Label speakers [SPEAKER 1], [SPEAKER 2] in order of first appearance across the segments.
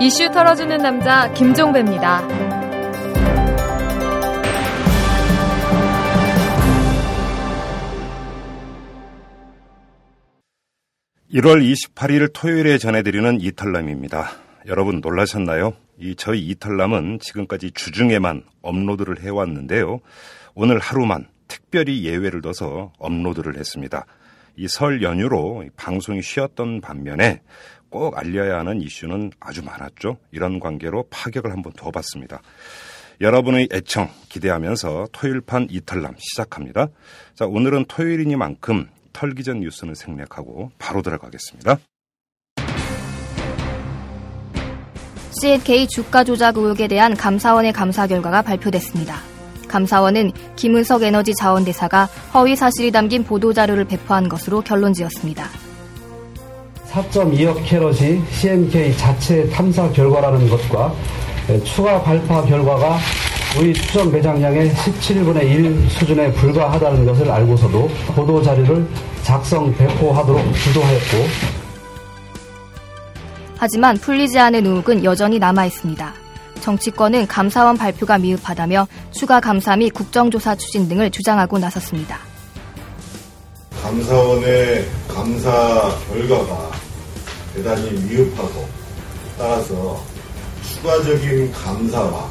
[SPEAKER 1] 이슈 털어주는 남자 김종배입니다.
[SPEAKER 2] 1월 28일 토요일에 전해드리는 이탈남입니다. 여러분 놀라셨나요? 이 저희 이탈남은 지금까지 주중에만 업로드를 해왔는데요. 오늘 하루만 특별히 예외를 둬서 업로드를 했습니다. 이 설 연휴로 방송이 쉬었던 반면에 꼭 알려야 하는 이슈는 아주 많았죠. 이런 관계로 파격을 한번 둬봤습니다. 여러분의 애청 기대하면서 토요일판 이탈남 시작합니다. 자, 오늘은 토요일이니만큼 털기 전 뉴스는 생략하고 바로 들어가겠습니다.
[SPEAKER 3] CNK 주가 조작 의혹에 대한 감사원의 감사 결과가 발표됐습니다. 감사원은 김은석 에너지 자원대사가 허위 사실이 담긴 보도자료를 배포한 것으로 결론 지었습니다.
[SPEAKER 4] 4.2억 캐럿이 CNK 자체 탐사 결과라는 것과 추가 발파 결과가 우리 추정 매장량의 17분의 1 수준에 불과하다는 것을 알고서도 보도 자료를 작성 배포하도록 주도하였고
[SPEAKER 3] 하지만 풀리지 않은 의혹은 여전히 남아 있습니다. 정치권은 감사원 발표가 미흡하다며 추가 감사 및 국정조사 추진 등을 주장하고 나섰습니다.
[SPEAKER 5] 감사원의 감사 결과가 대단히 미흡하고 따라서 추가적인 감사와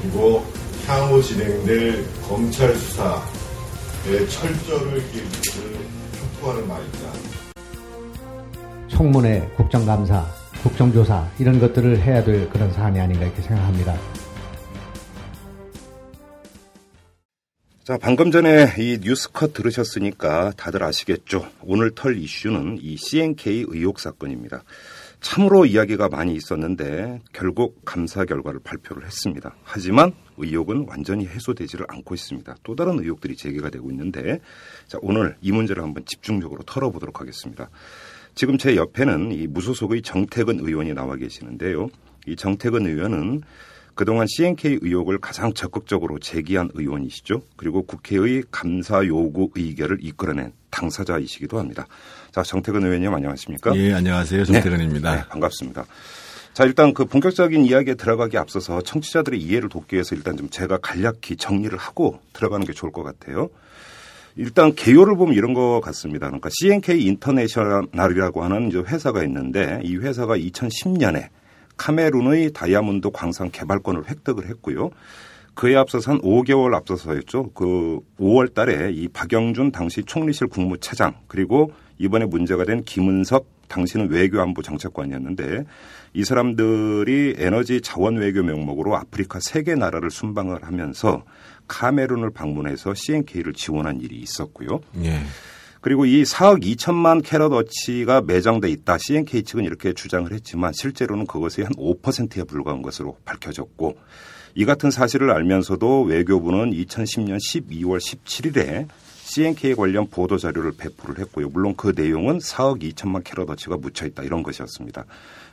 [SPEAKER 5] 그리고 향후 진행될 검찰 수사의 철저를 기울이기를 촉구하는 말입니다.
[SPEAKER 6] 청문회, 국정감사, 국정조사 이런 것들을 해야 될 그런 사안이 아닌가 이렇게 생각합니다.
[SPEAKER 2] 자, 방금 전에 이 뉴스컷 들으셨으니까 다들 아시겠죠? 오늘 털 이슈는 이 CNK 의혹 사건입니다. 참으로 이야기가 많이 있었는데 결국 감사 결과를 발표를 했습니다. 하지만 의혹은 완전히 해소되지를 않고 있습니다. 또 다른 의혹들이 제기가 되고 있는데 자, 오늘 이 문제를 한번 집중적으로 털어보도록 하겠습니다. 지금 제 옆에는 이 무소속의 정태근 의원이 나와 계시는데요. 이 정태근 의원은 그동안 CNK 의혹을 가장 적극적으로 제기한 의원이시죠. 그리고 국회의 감사 요구 의결을 이끌어낸 당사자이시기도 합니다. 자, 정태근 의원님 안녕하십니까?
[SPEAKER 7] 예, 안녕하세요. 정태근입니다.
[SPEAKER 2] 네, 네, 반갑습니다. 자, 일단 그 본격적인 이야기에 들어가기 앞서서 청취자들의 이해를 돕기 위해서 일단 좀 제가 간략히 정리를 하고 들어가는 게 좋을 것 같아요. 일단 개요를 보면 이런 것 같습니다. 그러니까 CNK 인터내셔널이라고 하는 이제 회사가 있는데 이 회사가 2010년에 카메룬의 다이아몬드 광산 개발권을 획득을 했고요. 그에 앞서서 한 5개월 앞서서였죠. 그 5월 달에 이 박영준 당시 총리실 국무차장 그리고 이번에 문제가 된 김은석 당시는 외교안보 정책관이었는데 이 사람들이 에너지 자원 외교 명목으로 아프리카 세 개 나라를 순방을 하면서 카메룬을 방문해서 CNK를 지원한 일이 있었고요. 예. 그리고 이 4억 2천만 캐럿 어치가 매장돼 있다. CNK 측은 이렇게 주장을 했지만 실제로는 그것이 한 5%에 불과한 것으로 밝혀졌고 이 같은 사실을 알면서도 외교부는 2010년 12월 17일에 CNK 관련 보도 자료를 배포를 했고요. 물론 그 내용은 4억 2천만 캐럿 어치가 묻혀 있다 이런 것이었습니다.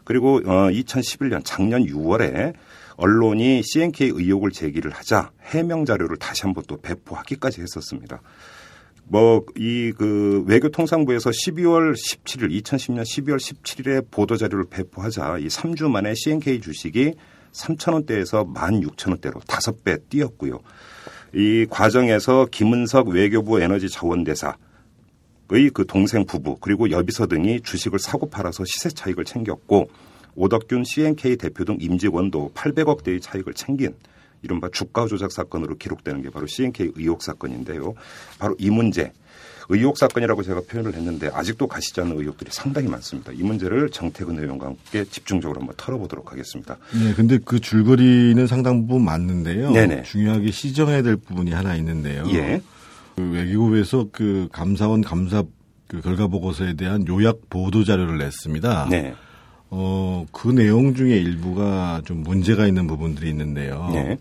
[SPEAKER 2] 그리고 어 2011년 작년 6월에 언론이 CNK 의혹을 제기를 하자 해명 자료를 다시 한번 또 배포하기까지 했었습니다. 뭐 이 그 외교통상부에서 12월 17일 2010년 12월 17일에 보도 자료를 배포하자 이 3주 만에 CNK 주식이 3천원대에서 16,000원대로 5배 뛰었고요. 이 과정에서 김은석 외교부 에너지 자원대사 의그 동생 부부 그리고 여비서 등이 주식을 사고 팔아서 시세 차익을 챙겼고 오덕균 CNK 대표 등 임직원도 800억 대의 차익을 챙긴 이른바 주가 조작 사건으로 기록되는 게 바로 CNK 의혹 사건인데요. 바로 이 문제 의혹 사건이라고 제가 표현을 했는데 아직도 가시지 않는 의혹들이 상당히 많습니다. 이 문제를 정태근 의원과 함께 집중적으로 한번 털어보도록 하겠습니다.
[SPEAKER 7] 네, 근데 그 줄거리는 상당 부분 맞는데요. 네네. 중요하게 시정해야 될 부분이 하나 있는데요. 예. 그 외교부에서 그 감사원 감사 그 결과 보고서에 대한 요약 보도 자료를 냈습니다. 네. 어, 그 내용 중에 일부가 좀 문제가 있는 부분들이 있는데요. 네.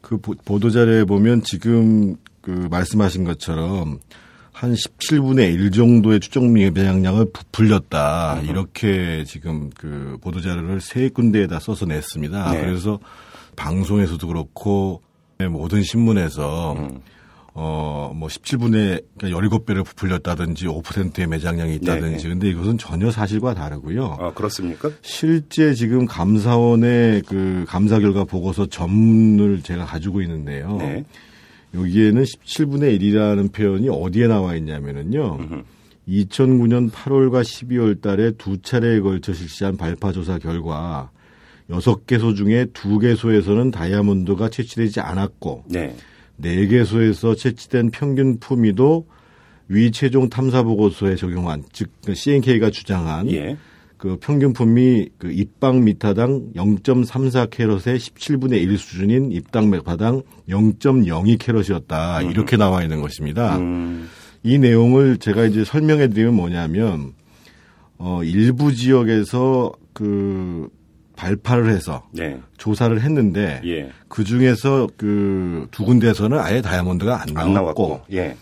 [SPEAKER 7] 그 보도 자료에 보면 지금 그 말씀하신 것처럼 한 17분의 1 정도의 추정 미배양량을 부풀렸다. 음. 이렇게 지금 그 보도 자료를 세 군데에다 써서 냈습니다. 네. 그래서 방송에서도 그렇고 모든 신문에서 음. 어, 뭐 17분의 그러니까 17배를 부풀렸다든지 5%의 매장량이 있다든지 네. 근데 이것은 전혀 사실과 다르고요.
[SPEAKER 2] 아, 그렇습니까?
[SPEAKER 7] 실제 지금 감사원의 그 감사 결과 보고서 전문을 제가 가지고 있는데요. 네. 여기에는 17분의 1이라는 표현이 어디에 나와 있냐면은요. 음흠. 2009년 8월과 12월 달에 두 차례에 걸쳐 실시한 발파 조사 결과 6개소 중에 2개소에서는 다이아몬드가 채취되지 않았고 네. 4개소에서 채취된 평균 품위도 위 최종 탐사 보고서에 적용한 즉 CNK가 주장한 예. 그 평균 품위 그 입방 미터당 0.34 캐럿의 17분의 1 수준인 입당 메파당 0.02 캐럿이었다. 음. 이렇게 나와 있는 것입니다. 음. 이 내용을 제가 이제 설명해 드리면 뭐냐면 어 일부 지역에서 그 발파를 해서 네. 조사를 했는데 예. 그 중에서 그 두 군데에서는 아예 다이아몬드가 안, 안 나왔고 예.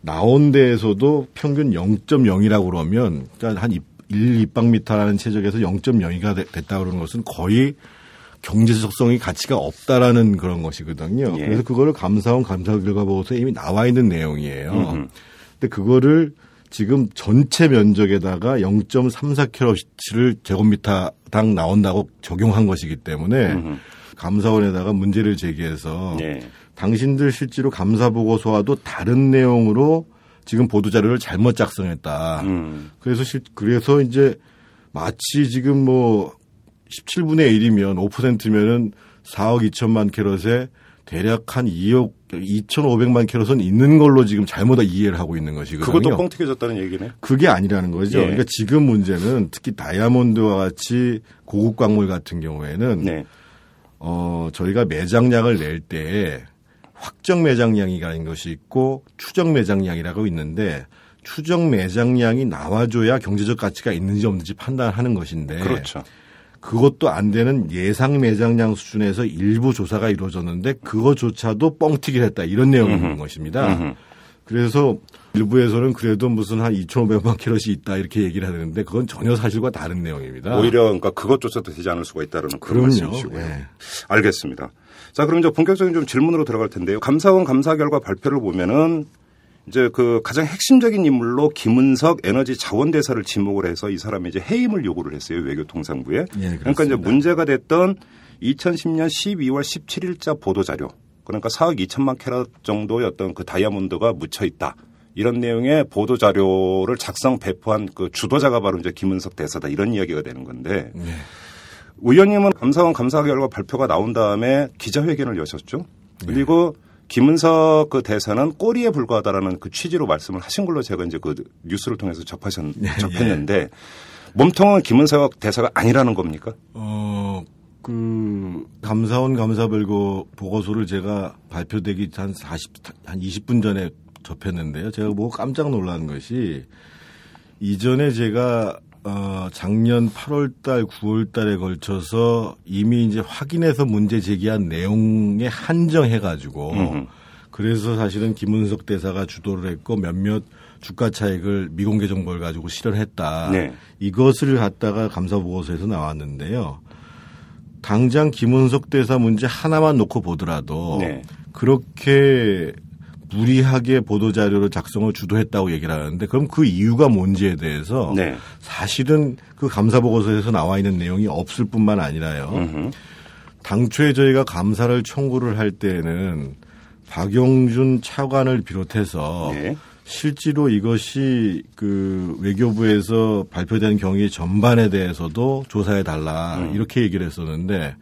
[SPEAKER 7] 나온 데에서도 평균 0.0이라고 그러면 그러니까 한1 입방미터라는 최적에서 0.02가 됐다 그러는 것은 거의 경제적성이 가치가 없다라는 그런 것이거든요. 예. 그래서 그거를 감사원 감사 결과 보고서에 이미 나와 있는 내용이에요. 음흠. 근데 그거를 지금 전체 면적에다가 0.34kg를 제곱미터당 나온다고 적용한 것이기 때문에 음흠. 감사원에다가 문제를 제기해서 네. 당신들 실제로 감사 보고서와도 다른 내용으로 지금 보도 자료를 잘못 작성했다. 음. 그래서 실 그래서 이제 마치 지금 뭐 17분의 1이면 5%면은 4억 2천만 캐럿에 대략 한 2억 2,500만 캐럿은 있는 걸로 지금 잘못 이해를 하고 있는 것이거든요.
[SPEAKER 2] 그것도 뻥튀겨졌다는 얘기네.
[SPEAKER 7] 그게 아니라는 거죠. 예. 그러니까 지금 문제는 특히 다이아몬드와 같이 고급 광물 같은 경우에는 네. 어 저희가 매장량을 낼 때 확정 매장량이라는 것이 있고 추정 매장량이라고 있는데 추정 매장량이 나와줘야 경제적 가치가 있는지 없는지 판단하는 것인데
[SPEAKER 2] 그렇죠.
[SPEAKER 7] 그것도 안 되는 예상 매장량 수준에서 일부 조사가 이루어졌는데 그거조차도 뻥튀기를 했다 이런 내용이 있는 것입니다. 음흠. 그래서 일부에서는 그래도 무슨 한 2,500만 캐럿이 있다 이렇게 얘기를 하는데 그건 전혀 사실과 다른 내용입니다.
[SPEAKER 2] 오히려 그러니까 그것조차도 되지 않을 수가 있다는 그런 말씀이시고요. 네. 알겠습니다. 자, 그럼 이제 본격적인 좀 질문으로 들어갈 텐데요. 감사원 감사 결과 발표를 보면은 이제 그 가장 핵심적인 인물로 김은석 에너지 자원대사를 지목을 해서 이 사람이 이제 해임을 요구를 했어요 외교통상부에. 예, 그러니까 이제 문제가 됐던 2010년 12월 17일자 보도 자료. 그러니까 4억 2천만 캐럿 정도의 어떤 그 다이아몬드가 묻혀 있다. 이런 내용의 보도 자료를 작성 배포한 그 주도자가 바로 이제 김은석 대사다 이런 이야기가 되는 건데 네. 의원님은 감사원 감사 결과 발표가 나온 다음에 기자회견을 여셨죠. 그리고 네. 김은석 그 대사는 꼬리에 불과하다라는 그 취지로 말씀을 하신 걸로 제가 이제 그 뉴스를 통해서 접하셨, 네, 접했는데 예. 몸통은 김은석 대사가 아니라는 겁니까?
[SPEAKER 7] 어, 그 감사원 감사별거 보고서를 제가 발표되기 한 40, 한 20분 전에 접했는데요. 제가 뭐 깜짝 놀란 것이 이전에 제가 어, 작년 8월 달, 9월 달에 걸쳐서 이미 이제 확인해서 문제 제기한 내용에 한정해 가지고 그래서 사실은 김은석 대사가 주도를 했고 몇몇 주가 차익을 미공개 정보를 가지고 실현했다. 네. 이것을 갖다가 감사 보고서에서 나왔는데요. 당장 김은석 대사 문제 하나만 놓고 보더라도 네. 그렇게 무리하게 보도 자료를 작성을 주도했다고 얘기를 하는데 그럼 그 이유가 뭔지에 대해서 네. 사실은 그 감사 보고서에서 나와 있는 내용이 없을 뿐만 아니라요. 음흠. 당초에 저희가 감사를 청구를 할 때에는 박용준 차관을 비롯해서 네. 실제로 이것이 그 외교부에서 발표된 경위 전반에 대해서도 조사해 달라 음. 이렇게 얘기를 했었는데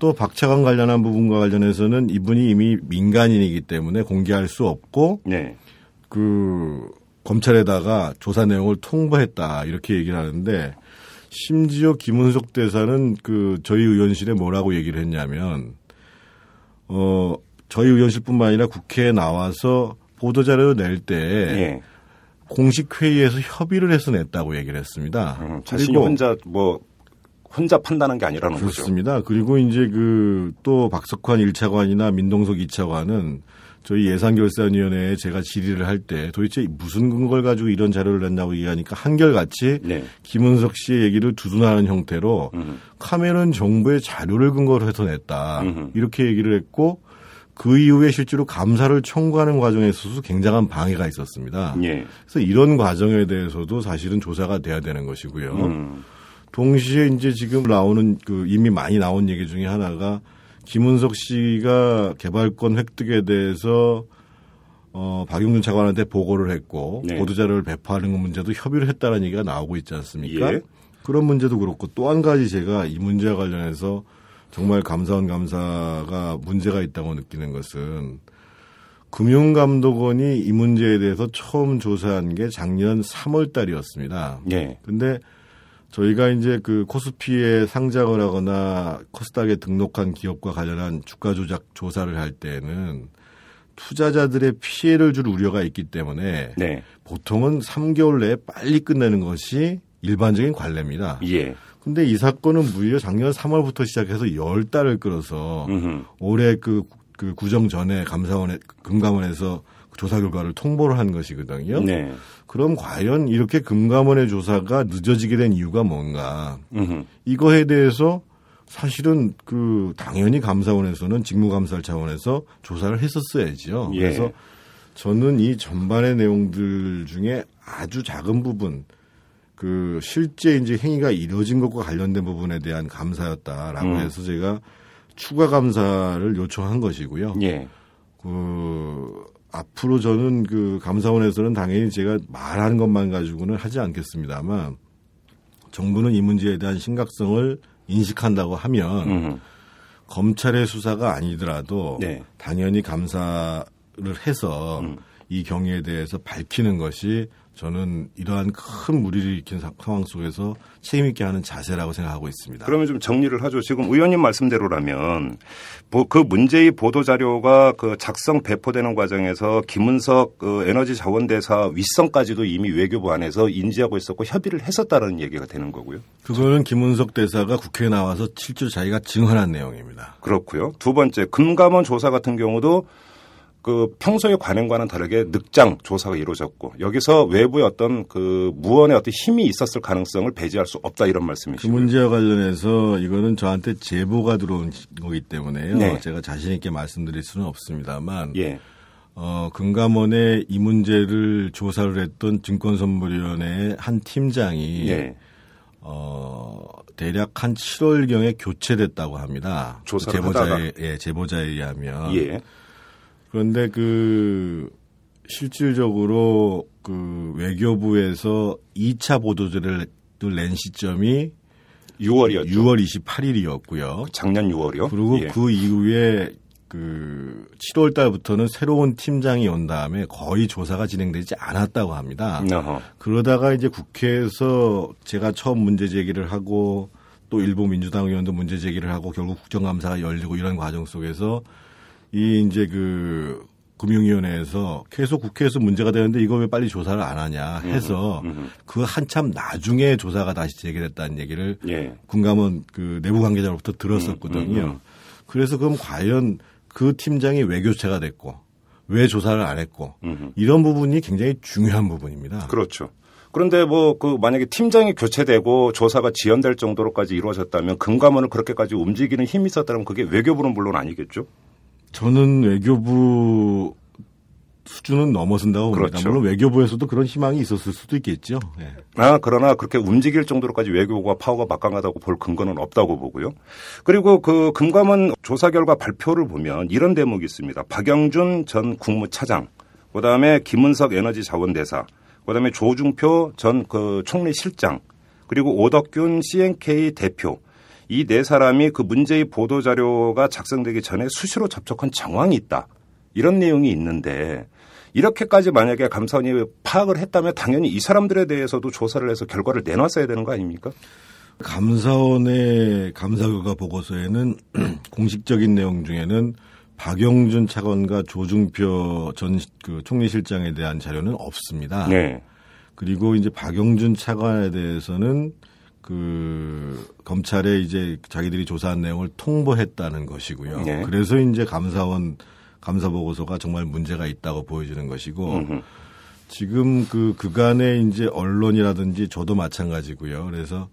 [SPEAKER 7] 또 박차관 관련한 부분과 관련해서는 이분이 이미 민간인이기 때문에 공개할 수 없고 네. 그 검찰에다가 조사 내용을 통보했다 이렇게 얘기를 하는데 심지어 김은석 대사는 그 저희 의원실에 뭐라고 얘기를 했냐면 어 저희 의원실뿐만 아니라 국회에 나와서 보도 자료를 낼때 네. 공식 회의에서 협의를 해서 냈다고 얘기를 했습니다.
[SPEAKER 2] 음, 자신이 혼자 뭐 혼자 판단한 게 아니라는
[SPEAKER 7] 그렇습니다. 거죠. 그렇습니다. 그리고 이제 그 또 박석환 1차관이나 민동석 2차관은 저희 예산결산위원회에 제가 질의를 할 때 도대체 무슨 근거를 가지고 이런 자료를 냈냐고 얘기하니까 한결같이 네. 김은석 씨의 얘기를 두둔하는 형태로 음흠. 카메론 정부의 자료를 근거로 해서 냈다. 음흠. 이렇게 얘기를 했고 그 이후에 실제로 감사를 청구하는 과정에 있어서 굉장한 방해가 있었습니다. 예. 그래서 이런 과정에 대해서도 사실은 조사가 돼야 되는 것이고요. 음. 동시에 이제 지금 나오는 그 이미 많이 나온 얘기 중에 하나가 김은석 씨가 개발권 획득에 대해서 어, 박용준 차관한테 보고를 했고 네. 보도자료를 배포하는 문제도 협의를 했다는 얘기가 나오고 있지 않습니까? 예. 그런 문제도 그렇고 또 한 가지 제가 이 문제와 관련해서 정말 감사원 감사가 문제가 있다고 느끼는 것은 금융감독원이 이 문제에 대해서 처음 조사한 게 작년 3월 달이었습니다. 예. 근데 저희가 이제 그 코스피에 상장을 하거나 코스닥에 등록한 기업과 관련한 주가 조작 조사를 할 때는 투자자들의 피해를 줄 우려가 있기 때문에 네. 보통은 3개월 내에 빨리 끝내는 것이 일반적인 관례입니다. 예. 근데 이 사건은 무려 작년 3월부터 시작해서 10달을 끌어서 음흠. 올해 그, 그 구정 전에 감사원에 금감원에서 조사 결과를 통보를 한 것이거든요. 네. 그럼 과연 이렇게 금감원의 조사가 늦어지게 된 이유가 뭔가? 음흠. 이거에 대해서 사실은 그 당연히 감사원에서는 직무감사 차원에서 조사를 했었어야죠. 예. 그래서 저는 이 전반의 내용들 중에 아주 작은 부분 그 실제 이제 행위가 이루어진 것과 관련된 부분에 대한 감사였다라고 음. 해서 제가 추가 감사를 요청한 것이고요. 예. 그 앞으로 저는 그 감사원에서는 당연히 제가 말하는 것만 가지고는 하지 않겠습니다만 정부는 이 문제에 대한 심각성을 인식한다고 하면 음. 검찰의 수사가 아니더라도 네. 당연히 감사를 해서 음. 이 경위에 대해서 밝히는 것이 저는 이러한 큰 무리를 일으킨 상황 속에서 책임 있게 하는 자세라고 생각하고 있습니다.
[SPEAKER 2] 그러면 좀 정리를 하죠. 지금 의원님 말씀대로라면 그 문제의 보도 자료가 그 작성 배포되는 과정에서 김은석 그 에너지 자원대사 윗선까지도 이미 외교부 안에서 인지하고 있었고 협의를 했었다는 얘기가 되는 거고요.
[SPEAKER 7] 그거는 김은석 대사가 국회에 나와서 실제로 자기가 증언한 내용입니다.
[SPEAKER 2] 그렇고요. 두 번째 금감원 조사 같은 경우도 그 평소의 관행과는 다르게 늑장 조사가 이루어졌고 여기서 외부의 어떤 그 무언의 어떤 힘이 있었을 가능성을 배제할 수 없다 이런 말씀이시죠.
[SPEAKER 7] 그 문제와 관련해서 이거는 저한테 제보가 들어온 거기 때문에요. 네. 제가 자신 있게 말씀드릴 수는 없습니다만 예. 어, 금감원에 이 문제를 조사를 했던 증권선물위원회의 한 팀장이 예. 어, 대략 한 7월경에 교체됐다고 합니다. 제보자에, 예, 제보자에 의하면. 예. 그런데 그 실질적으로 그 외교부에서 2차 보도자를 낸 시점이
[SPEAKER 2] 6월이었죠.
[SPEAKER 7] 6월 28일이었고요.
[SPEAKER 2] 작년 6월이요.
[SPEAKER 7] 그리고 예. 그 이후에 그 7월 달부터는 새로운 팀장이 온 다음에 거의 조사가 진행되지 않았다고 합니다. 어허. 그러다가 이제 국회에서 제가 처음 문제 제기를 하고 또 일부 민주당 의원도 문제 제기를 하고 결국 국정감사가 열리고 이런 과정 속에서 이 이제 그 금융위원회에서 계속 국회에서 문제가 되는데 이거 왜 빨리 조사를 안 하냐 해서 그 한참 나중에 조사가 다시 재개됐다는 얘기를 예. 군감원 그 내부 관계자로부터 들었었거든요. 그래서 그럼 과연 그 팀장이 왜 교체가 됐고 왜 조사를 안 했고 이런 부분이 굉장히 중요한 부분입니다.
[SPEAKER 2] 그렇죠. 그런데 뭐 그 만약에 팀장이 교체되고 조사가 지연될 정도로까지 이루어졌다면 금감원을 그렇게까지 움직이는 힘이 있었다면 그게 외교부는 물론 아니겠죠.
[SPEAKER 7] 저는 외교부 수준은 넘어선다고 봅니다. 그렇죠. 물론 외교부에서도 그런 희망이 있었을 수도 있겠죠. 네.
[SPEAKER 2] 아 그러나 그렇게 움직일 정도로까지 외교부가 파워가 막강하다고 볼 근거는 없다고 보고요. 그리고 그 금감원 조사 결과 발표를 보면 이런 대목이 있습니다. 박영준 전 국무차장, 그다음에 김은석 에너지 자원대사, 그다음에 조중표 전 그 총리 실장, 그리고 오덕균 CNK 대표 이 네 사람이 그 문제의 보도 자료가 작성되기 전에 수시로 접촉한 정황이 있다. 이런 내용이 있는데 이렇게까지 만약에 감사원이 파악을 했다면 당연히 이 사람들에 대해서도 조사를 해서 결과를 내놨어야 되는 거 아닙니까?
[SPEAKER 7] 감사원의 감사 결과 보고서에는 공식적인 내용 중에는 박영준 차관과 조중표 전 그 총리실장에 대한 자료는 없습니다. 네. 그리고 이제 박영준 차관에 대해서는 그 검찰에 이제 자기들이 조사한 내용을 통보했다는 것이고요. 네. 그래서 이제 감사원 감사 보고서가 정말 문제가 있다고 보여지는 것이고 음흠. 지금 그 그간의 이제 언론이라든지 저도 마찬가지고요. 그래서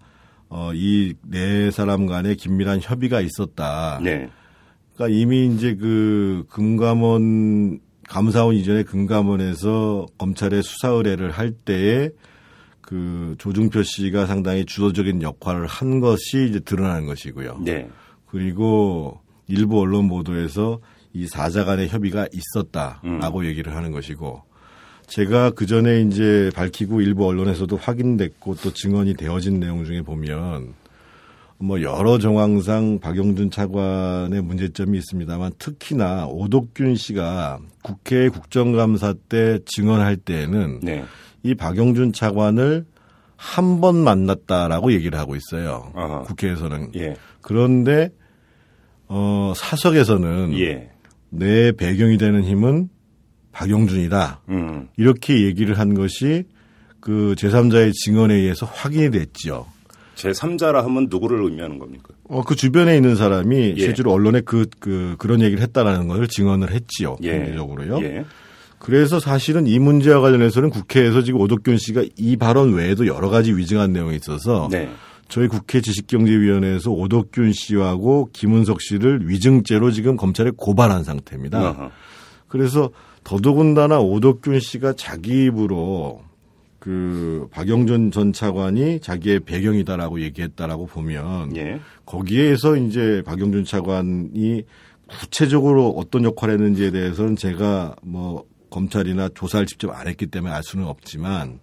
[SPEAKER 7] 어 이 네 사람 간에 긴밀한 협의가 있었다. 네. 그러니까 이미 이제 그 금감원 감사원 이전에 금감원에서 검찰에 수사 의뢰를 할 때에 그 조중표 씨가 상당히 주도적인 역할을 한 것이 이제 드러나는 것이고요. 네. 그리고 일부 언론 보도에서 이 사자 간의 협의가 있었다라고 음. 얘기를 하는 것이고 제가 그 전에 이제 밝히고 일부 언론에서도 확인됐고 또 증언이 되어진 내용 중에 보면 뭐 여러 정황상 박영준 차관의 문제점이 있습니다만 특히나 오덕균 씨가 국회 국정감사 때 증언할 때에는 네. 이 박영준 차관을 한 번 만났다라고 얘기를 하고 있어요. 아하. 국회에서는. 예. 그런데 어 사석에서는 예. 내 배경이 되는 힘은 박영준이다. 음. 이렇게 얘기를 한 것이 그 제3자의 증언에 의해서 확인이 됐죠.
[SPEAKER 2] 제3자라 하면 누구를 의미하는 겁니까?
[SPEAKER 7] 어, 그 주변에 있는 사람이 예. 실제로 언론에 그, 그, 그런 얘기를 했다라는 것을 증언을 했지요. 예. 공개적으로요. 예. 그래서 사실은 이 문제와 관련해서는 국회에서 지금 오덕균 씨가 이 발언 외에도 여러 가지 위증한 내용이 있어서 네. 저희 국회 지식경제위원회에서 오덕균 씨하고 김은석 씨를 위증죄로 지금 검찰에 고발한 상태입니다. 어허. 그래서 더더군다나 오덕균 씨가 자기 입으로 그 박영준 전 차관이 자기의 배경이다라고 얘기했다라고 보면 예. 거기에서 이제 박영준 차관이 구체적으로 어떤 역할을 했는지에 대해서는 제가 뭐 검찰이나 조사를 직접 안 했기 때문에 알 수는 없지만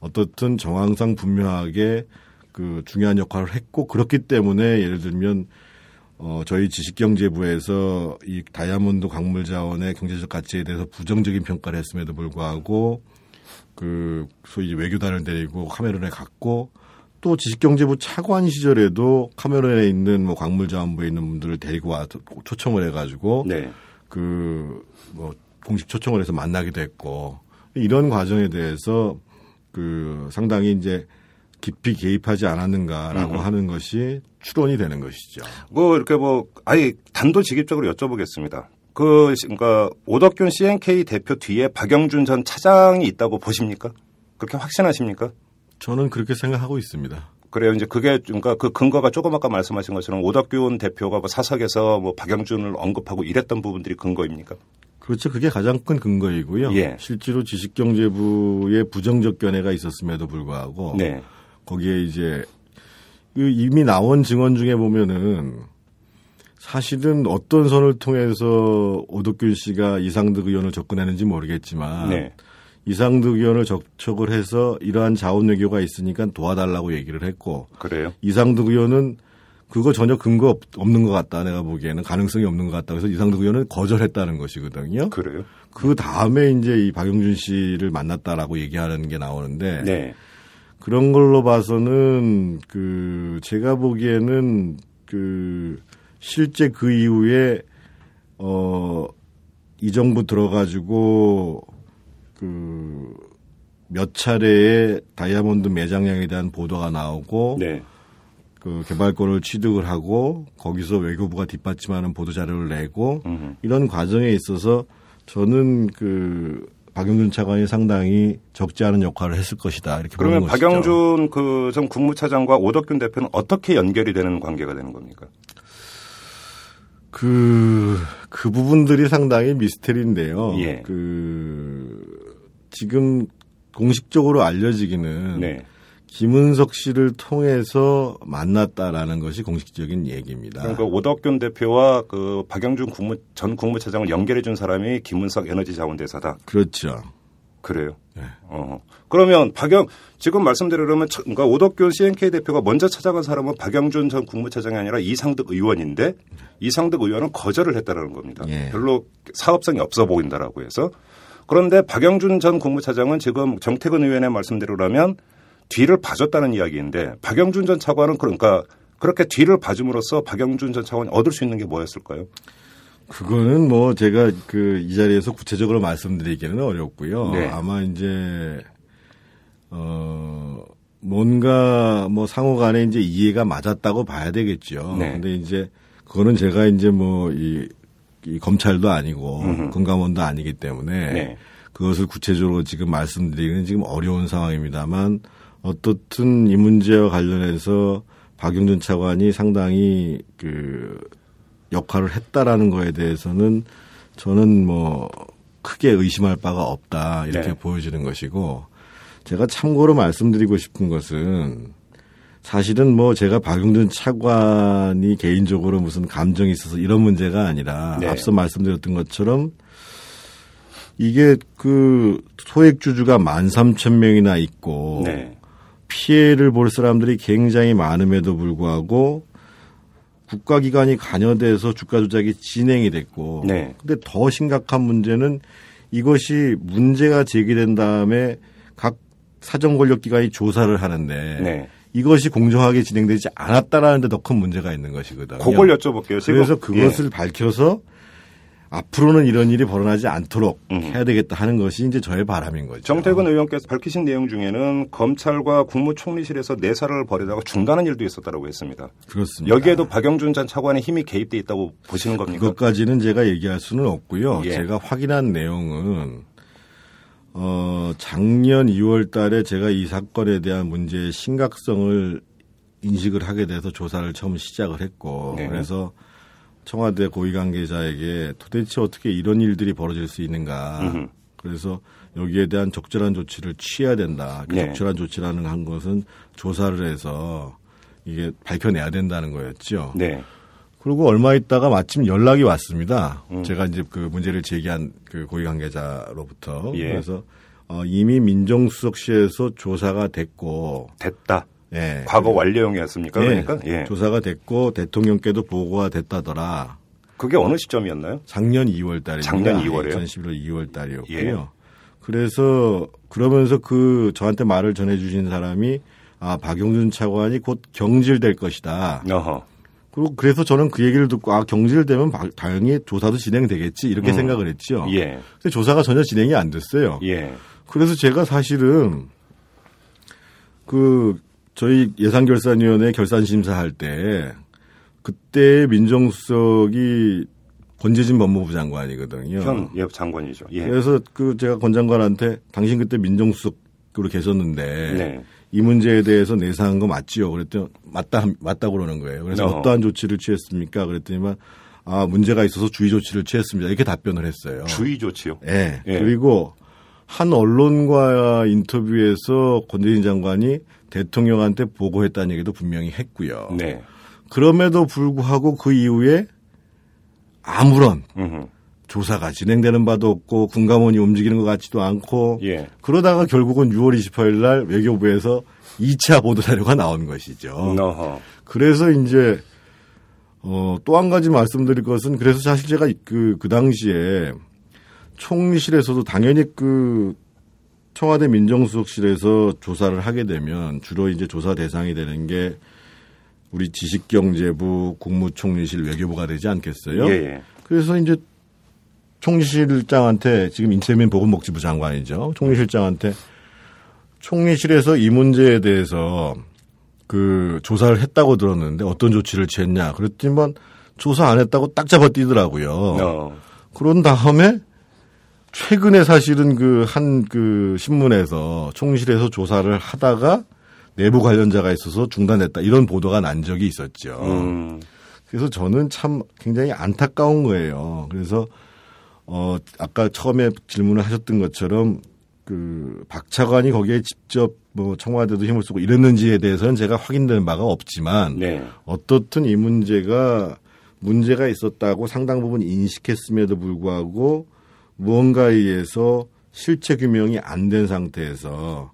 [SPEAKER 7] 어떻든 정황상 분명하게 그 중요한 역할을 했고 그렇기 때문에 예를 들면 어 저희 지식경제부에서 이 다이아몬드 광물 자원의 경제적 가치에 대해서 부정적인 평가를 했음에도 불구하고 그 소위 외교단을 데리고 카메론에 갔고 또 지식경제부 차관 시절에도 카메론에 있는 뭐 광물자원부에 있는 분들을 데리고 와 초청을 해가지고 네. 그뭐 공식 초청을 해서 만나기도 했고 이런 과정에 대해서 그 상당히 이제 깊이 개입하지 않았는가라고 음. 하는 것이 추론이 되는 것이죠.
[SPEAKER 2] 뭐 이렇게 뭐 아예 단도직입적으로 여쭤보겠습니다. 그 그러니까 오덕균 CNK 대표 뒤에 박영준 전 차장이 있다고 보십니까? 그렇게 확신하십니까?
[SPEAKER 7] 저는 그렇게 생각하고 있습니다.
[SPEAKER 2] 그래요. 이제 그게 그러니까 그 근거가 조금 아까 말씀하신 것처럼 오덕균 대표가 뭐 사석에서 뭐 박영준을 언급하고 이랬던 부분들이 근거입니까?
[SPEAKER 7] 그렇죠. 그게 가장 큰 근거이고요. 예. 실제로 지식경제부의 부정적 견해가 있었음에도 불구하고 네. 거기에 이제 그 이미 나온 증언 중에 보면은 사실은 어떤 선을 통해서 오덕균 씨가 이상득 의원을 접근했는지 모르겠지만 네. 이상득 의원을 접촉을 해서 이러한 자원 외교가 있으니까 도와달라고 얘기를 했고
[SPEAKER 2] 그래요?
[SPEAKER 7] 이상득 의원은 그거 전혀 근거 없는 것 같다. 내가 보기에는 가능성이 없는 것 같다. 그래서 이상득 의원은 거절했다는 것이거든요.
[SPEAKER 2] 그래요?
[SPEAKER 7] 그 다음에 이제 이 박용준 씨를 만났다라고 얘기하는 게 나오는데 네. 그런 걸로 봐서는 그 제가 보기에는 그 실제 그 이후에 어 이 정부 들어가지고 그 몇 차례의 다이아몬드 매장량에 대한 보도가 나오고 네. 그 개발권을 취득을 하고 거기서 외교부가 뒷받침하는 보도 자료를 내고 음흠. 이런 과정에 있어서 저는 그 박영준 차관이 상당히 적지 않은 역할을 했을 것이다 이렇게
[SPEAKER 2] 그러면 박영준 그 전 국무차장과 오덕균 대표는 어떻게 연결이 되는 관계가 되는 겁니까?
[SPEAKER 7] 그, 그 부분들이 상당히 미스테리인데요. 예. 그, 지금 공식적으로 알려지기는 네. 김은석 씨를 통해서 만났다라는 것이 공식적인 얘기입니다.
[SPEAKER 2] 그러니까 오덕균 대표와 그 박영준 국무, 전 국무차장을 연결해 준 사람이 김은석 에너지자원대사다.
[SPEAKER 7] 그렇죠.
[SPEAKER 2] 그래요. 네. 어. 그러면 박영 지금 말씀드리려면 그러니까 오덕균 CNK 대표가 먼저 찾아간 사람은 박영준 전 국무차장이 아니라 이상득 의원인데 이상득 의원은 거절을 했다라는 겁니다. 예. 별로 사업성이 없어 보인다라고 해서 그런데 박영준 전 국무차장은 지금 정태근 의원의 말씀대로라면 뒤를 봐줬다는 이야기인데 박영준 전 차관은 그러니까 그렇게 뒤를 봐줌으로써 박영준 전 차관이 얻을 수 있는 게 뭐였을까요?
[SPEAKER 7] 그거는 뭐 제가 그 이 자리에서 구체적으로 말씀드리기는 어렵고요. 네. 아마 이제 어 뭔가 뭐 상호 간에 이제 이해가 맞았다고 봐야 되겠죠. 네. 근데 이제 그거는 제가 이제 뭐이 이 검찰도 아니고 음흠. 금감원도 아니기 때문에 네. 그것을 구체적으로 지금 말씀드리기는 지금 어려운 상황입니다만 어떻든 이 문제와 관련해서 박용준 차관이 상당히 그 역할을 했다라는 거에 대해서는 저는 뭐 크게 의심할 바가 없다 이렇게 네. 보여지는 것이고 제가 참고로 말씀드리고 싶은 것은 사실은 뭐 제가 박용준 차관이 개인적으로 무슨 감정이 있어서 이런 문제가 아니라 네. 앞서 말씀드렸던 것처럼 이게 그 소액주주가 만 삼천 명이나 있고 네. 피해를 볼 사람들이 굉장히 많음에도 불구하고 국가기관이 관여돼서 주가 조작이 진행이 됐고 네. 근데 더 심각한 문제는 이것이 문제가 제기된 다음에 각 사정 권력 기관이 조사를 하는데 네. 이것이 공정하게 진행되지 않았다라는 데 더 큰 문제가 있는 것이거든요.
[SPEAKER 2] 그걸 여쭤볼게요.
[SPEAKER 7] 지금. 그래서 그것을 예. 밝혀서 앞으로는 이런 일이 벌어나지 않도록 음. 해야 되겠다 하는 것이 이제 저의 바람인 거죠.
[SPEAKER 2] 정태근 의원께서 밝히신 내용 중에는 검찰과 국무총리실에서 내사를 벌이다가 중단한 일도 있었다고 했습니다.
[SPEAKER 7] 그렇습니다.
[SPEAKER 2] 여기에도 박영준 전 차관의 힘이 개입돼 있다고 보시는 겁니까?
[SPEAKER 7] 그것까지는 제가 얘기할 수는 없고요. 예. 제가 확인한 내용은 어 작년 2월 달에 제가 이 사건에 대한 문제의 심각성을 인식을 하게 돼서 조사를 처음 시작을 했고 네. 그래서 청와대 고위 관계자에게 도대체 어떻게 이런 일들이 벌어질 수 있는가. 음흠. 그래서 여기에 대한 적절한 조치를 취해야 된다. 그 네. 적절한 조치라는 한 것은 조사를 해서 이게 밝혀내야 된다는 거였죠. 네. 그리고 얼마 있다가 마침 연락이 왔습니다. 음. 제가 이제 그 문제를 제기한 그 고위 관계자로부터 예. 그래서 어, 이미 민정수석실에서 조사가 됐고
[SPEAKER 2] 됐다. 예. 과거 완료형이었습니까? 예. 그러니까 예.
[SPEAKER 7] 조사가 됐고 대통령께도 보고가 됐다더라.
[SPEAKER 2] 그게 어느 시점이었나요?
[SPEAKER 7] 작년 2월 달입니다.
[SPEAKER 2] 작년 2월에요?
[SPEAKER 7] 2011년 2월 달이었고요. 예. 그래서 그러면서 그 저한테 말을 전해 주신 사람이 아, 박용준 차관이 곧 경질될 것이다. 어허. 그리고 그래서 저는 그 얘기를 듣고 아, 경질되면 당연히 조사도 진행되겠지 이렇게 음. 생각을 했죠. 예. 근데 조사가 전혀 진행이 안 됐어요. 예. 그래서 제가 사실은 그 저희 예산결산위원회 결산심사할 때 그때 민정수석이 권재진 법무부 장관이거든요.
[SPEAKER 2] 현 예, 장관이죠. 예.
[SPEAKER 7] 그래서 그 제가 권 장관한테 당신 그때 민정수석으로 계셨는데 네. 이 문제에 대해서 내사한 거 맞지요? 그랬더니 맞다 맞다 그러는 거예요. 그래서 어. 어떠한 조치를 취했습니까? 그랬더니만 아 문제가 있어서 주의 조치를 취했습니다. 이렇게 답변을 했어요.
[SPEAKER 2] 주의 조치요?
[SPEAKER 7] 네. 예. 그리고 한 언론과 인터뷰에서 권재진 장관이 대통령한테 보고했다는 얘기도 분명히 했고요. 네. 그럼에도 불구하고 그 이후에 아무런 음흠. 조사가 진행되는 바도 없고 군감원이 움직이는 것 같지도 않고 예. 그러다가 결국은 6월 28일 날 외교부에서 2차 보도 자료가 나온 것이죠. 어허. 그래서 이제 어, 또 한 가지 말씀드릴 것은 그래서 사실 제가 그, 그 당시에 총리실에서도 당연히 그 청와대 민정수석실에서 조사를 하게 되면 주로 이제 조사 대상이 되는 게 우리 지식경제부, 국무총리실, 외교부가 되지 않겠어요? 예, 예. 그래서 이제 총리실장한테 지금 인채민 보건복지부 장관이죠. 총리실장한테 총리실에서 이 문제에 대해서 그 조사를 했다고 들었는데 어떤 조치를 취했냐. 그랬더니만 조사 안 했다고 딱 잡아 뛰더라고요. 어. 그런 다음에 최근에 사실은 그 한그 그 신문에서 총실에서 조사를 하다가 내부 관련자가 있어서 중단했다 이런 보도가 난 적이 있었죠. 음. 그래서 저는 참 굉장히 안타까운 거예요. 그래서 어 아까 처음에 질문을 하셨던 것처럼 그 박차관이 거기에 직접 뭐 청와대도 힘을 쓰고 이랬는지에 대해서는 제가 확인된 바가 없지만 네. 어떻든 이 문제가 문제가 있었다고 상당 부분 인식했음에도 불구하고 무언가에 의해서 실체 규명이 안 된 상태에서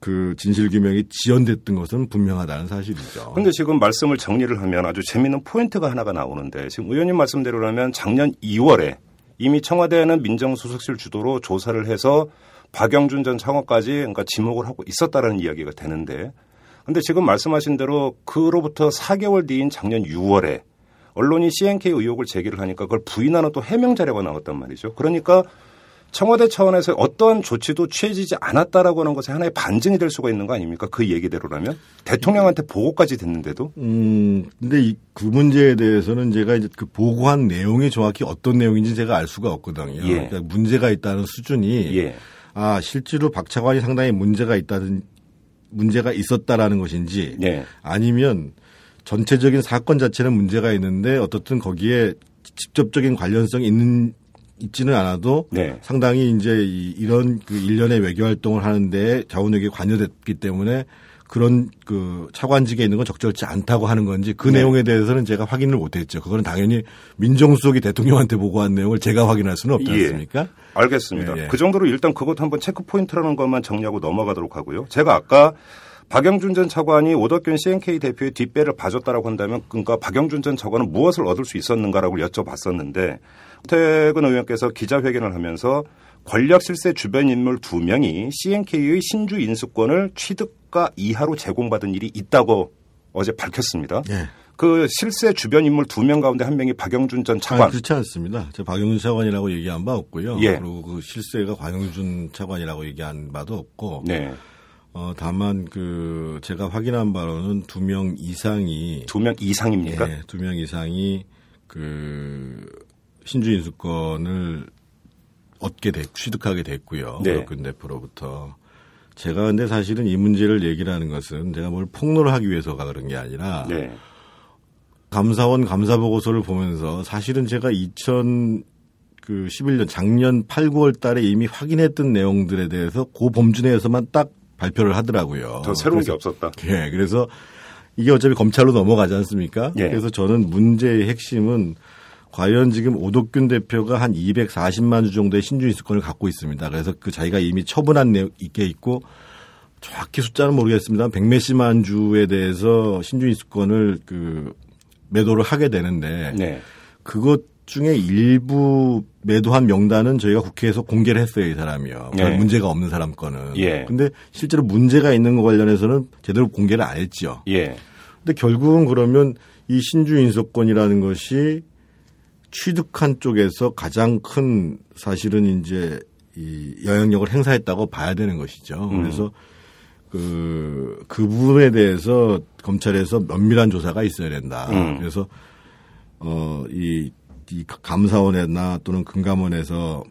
[SPEAKER 7] 그 진실 규명이 지연됐던 것은 분명하다는 사실이죠.
[SPEAKER 2] 그런데 지금 말씀을 정리를 하면 아주 재미있는 포인트가 하나가 나오는데 지금 의원님 말씀대로라면 작년 2월에 이미 청와대는 민정수석실 주도로 조사를 해서 박영준 전 창업까지 그러니까 지목을 하고 있었다라는 이야기가 되는데 근데 지금 말씀하신 대로 그로부터 4개월 뒤인 작년 6월에 언론이 CNK 의혹을 제기를 하니까 그걸 부인하는 또 해명 자료가 나왔단 말이죠. 그러니까 청와대 차원에서 어떠한 조치도 취해지지 않았다라고 하는 것이 하나의 반증이 될 수가 있는 거 아닙니까? 그 얘기대로라면 대통령한테 보고까지 됐는데도.
[SPEAKER 7] 음, 근데 이, 그 문제에 대해서는 제가 이제 그 보고한 내용이 정확히 어떤 내용인지 제가 알 수가 없거든요. 예. 그러니까 문제가 있다는 수준이 예. 아 실제로 박 차관이 상당히 문제가 있다든 문제가 있었다라는 것인지 예. 아니면 전체적인 사건 자체는 문제가 있는데 어떻든 거기에 직접적인 관련성이 있는 있지는 않아도 네. 상당히 이제 이런 그 일련의 외교 활동을 하는데 자원력이 관여됐기 때문에 그런 그 차관직에 있는 건 적절치 않다고 하는 건지 그 네. 내용에 대해서는 제가 확인을 못했죠. 그거는 당연히 민정수석이 대통령한테 보고한 내용을 제가 확인할 수는 없지 예. 않습니까? 예.
[SPEAKER 2] 알겠습니다. 예, 예. 그 정도로 일단 그것 한번 체크 포인트라는 것만 정리하고 넘어가도록 하고요. 제가 아까 박영준 전 차관이 오덕균 CNK 대표의 뒷배를 봐줬다라고 한다면 그러니까 박영준 전 차관은 무엇을 얻을 수 있었는가라고 여쭤봤었는데 태근 의원께서 기자회견을 하면서 권력 실세 주변 인물 두 명이 CNK의 신주 인수권을 취득가 이하로 제공받은 일이 있다고 어제 밝혔습니다. 네. 그 실세 주변 인물 두 명 가운데 한 명이 박영준 전 차관. 아니,
[SPEAKER 7] 그렇지 않습니다. 저 박영준 차관이라고 얘기한 바 없고요. 예. 그리고 그 실세가 박영준 차관이라고 얘기한 바도 없고. 네. 어, 다만 그 제가 확인한 바로는 두 명 이상이
[SPEAKER 2] 두 명 이상입니까?
[SPEAKER 7] 예, 두명 이상이 그 신주 인 수권을 얻게 됐, 취득하게 됐고요. 네. 오덕균 대표로부터. 제가 근데 사실은 이 문제를 얘기를 하는 것은 제가 뭘 폭로를 하기 위해서가 그런 게 아니라 네. 감사원 감사 보고서를 보면서 사실은 제가 2000 그 11년 작년 8, 9월 달에 이미 확인했던 내용들에 대해서 고 범주 내에서만 딱 발표를 하더라고요.
[SPEAKER 2] 더 새로운 게 없었다.
[SPEAKER 7] 예. 그래서 이게 어차피 검찰로 넘어가지 않습니까? 예. 그래서 저는 문제의 핵심은 과연 지금 오덕균 대표가 한 240만 주 정도의 신주 인수권을 갖고 있습니다. 그래서 그 자기가 이미 처분한 내 있게 있고 정확히 숫자는 모르겠습니다. 백몇십만 주에 대해서 신주 인수권을 그 매도를 하게 되는데 네. 그것 중에 일부 매도한 명단은 저희가 국회에서 공개를 했어요, 이 사람이요. 네. 문제가 없는 사람 거는. 예. 근데 실제로 문제가 있는 거 관련해서는 제대로 공개를 안 했죠. 예. 근데 결국은 그러면 이 신주 인수권이라는 것이 취득한 쪽에서 가장 큰 사실은 이제 이 영향력을 행사했다고 봐야 되는 것이죠. 음. 그래서 그, 그 부분에 대해서 검찰에서 면밀한 조사가 있어야 된다. 음. 그래서 어, 이, 이 감사원이나 또는 금감원에서